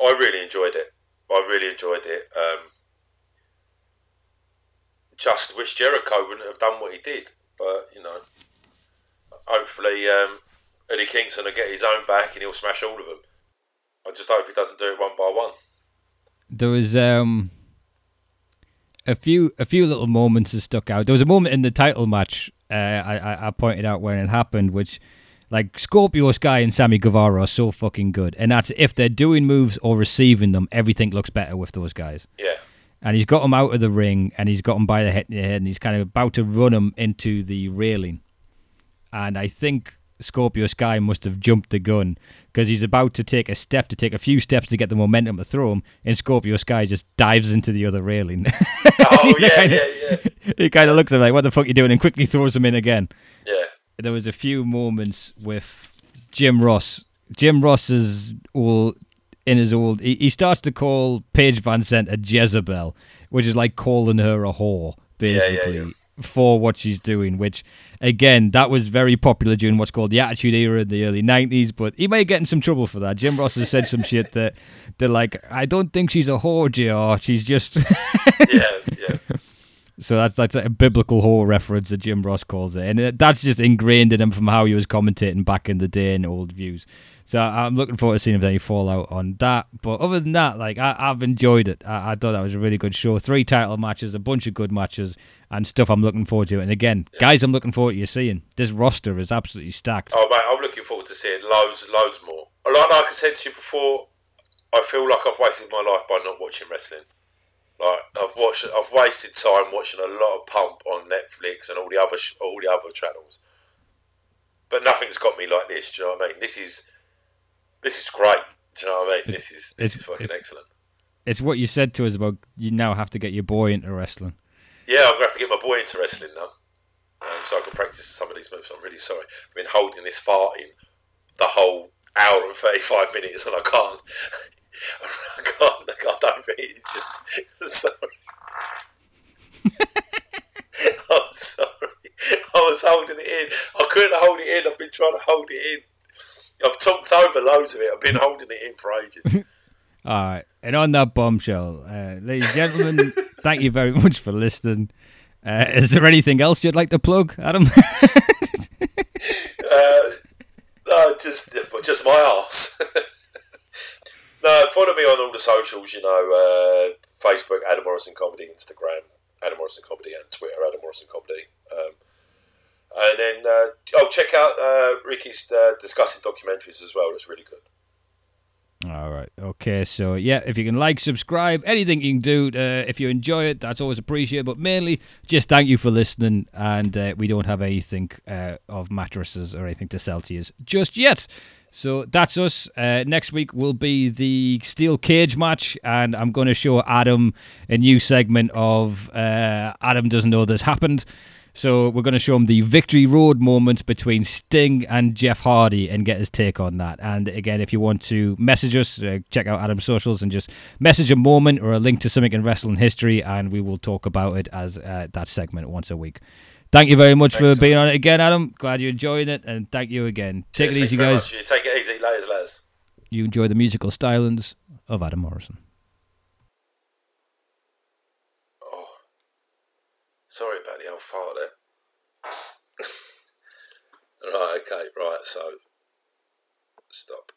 [SPEAKER 2] I really enjoyed it. I really enjoyed it. Um, just wish Jericho wouldn't have done what he did, but you know, hopefully um, Eddie Kingston will get his own back and he'll smash all of them. I just hope he doesn't do it one by one.
[SPEAKER 1] there was um a few a few little moments that stuck out. There was a moment in the title match uh, I, I pointed out when it happened, which like Scorpio Sky and Sammy Guevara are so fucking good, and that's if they're doing moves or receiving them, everything looks better with those guys.
[SPEAKER 2] Yeah.
[SPEAKER 1] And he's got him out of the ring, and he's got him by the head, the head and he's kind of about to run him into the railing. And I think Scorpio Sky must have jumped the gun because he's about to take a step, to take a few steps to get the momentum to throw him, and Scorpio Sky just dives into the other railing. [laughs]
[SPEAKER 2] Oh yeah, yeah, yeah, [laughs]
[SPEAKER 1] he kind of looks at him like, "What the fuck are you doing?" and quickly throws him in again.
[SPEAKER 2] yeah.
[SPEAKER 1] There was a few moments with Jim Ross. Jim Ross is all in his old. He, he starts to call Paige VanZant a Jezebel, which is like calling her a whore,
[SPEAKER 2] yeah,
[SPEAKER 1] basically.
[SPEAKER 2] yeah.
[SPEAKER 1] For what she's doing, which again, that was very popular during what's called the Attitude Era in the early '90s. But he may get in some trouble for that. Jim Ross has said some shit that they're like, "I don't think she's a whore, Jr. She's just." [laughs]
[SPEAKER 2] yeah, yeah.
[SPEAKER 1] So that's that's a biblical whore reference that Jim Ross calls it, and uh, that's just ingrained in him from how he was commentating back in the day in old views. So I'm looking forward to seeing if there's any fallout on that. But other than that, like I, I've enjoyed it. I, I thought that was a really good show. Three title matches, a bunch of good matches, and stuff I'm looking forward to. And again, guys, I'm looking forward to you seeing this roster is absolutely stacked.
[SPEAKER 2] Oh mate, I'm looking forward to seeing loads, loads more. Like, like I said to you before, I feel like I've wasted my life by not watching wrestling. Like I've watched, I've wasted time watching a lot of Pump on Netflix and all the other, all the other channels. But nothing's got me like this. Do you know what I mean? This is, this is great. Do you know what I mean? This is, this is fucking excellent.
[SPEAKER 1] It's what you said to us about you now have to get your boy into wrestling.
[SPEAKER 2] Yeah, I'm gonna have to get my boy into wrestling now, um, so I can practice some of these moves. I'm really sorry. I've been holding this fart in the whole hour and thirty-five minutes, and I can't. [laughs] I can't. I don't think it's just [laughs] sorry. [laughs] I'm sorry. I was holding it in. I couldn't hold it in. I've been trying to hold it in. I've talked over loads of it. I've been holding it in for ages. [laughs]
[SPEAKER 1] All right. And on that bombshell, uh, ladies and gentlemen, [laughs] thank you very much for listening. Uh, is there anything else you'd like to plug, Adam? [laughs]
[SPEAKER 2] uh, no, just just my ass. no, follow me on all the socials. You know, uh, Facebook, Adam Morrison Comedy, Instagram, Adam Morrison Comedy, and Twitter, Adam Morrison Comedy. Um, and then, uh, oh, check out uh, Ricky's uh, discussing documentaries as well. That's really good.
[SPEAKER 1] All right. Okay. So yeah, if you can like, subscribe, anything you can do. Uh, if you enjoy it, that's always appreciated. But mainly, just thank you for listening. And uh, we don't have anything uh, of mattresses or anything to sell to you just yet. So that's us. Uh, next week will be the steel cage match, and I'm going to show Adam a new segment of uh, Adam doesn't know this happened. So we're going to show him the victory road moment between Sting and Jeff Hardy and get his take on that. And again, if you want to message us, uh, check out Adam's socials and just message a moment or a link to something in wrestling history, and we will talk about it as uh, that segment once a week. Thank you very much Thanks, for being on it again, Adam. Glad you enjoyed it, and thank you again. Cheers, take it easy, guys.
[SPEAKER 2] Take it easy, layers, layers.
[SPEAKER 1] You enjoy the musical stylings of Adam Morrison.
[SPEAKER 2] Sorry about the old fart there. [laughs] right, okay, right, so stop.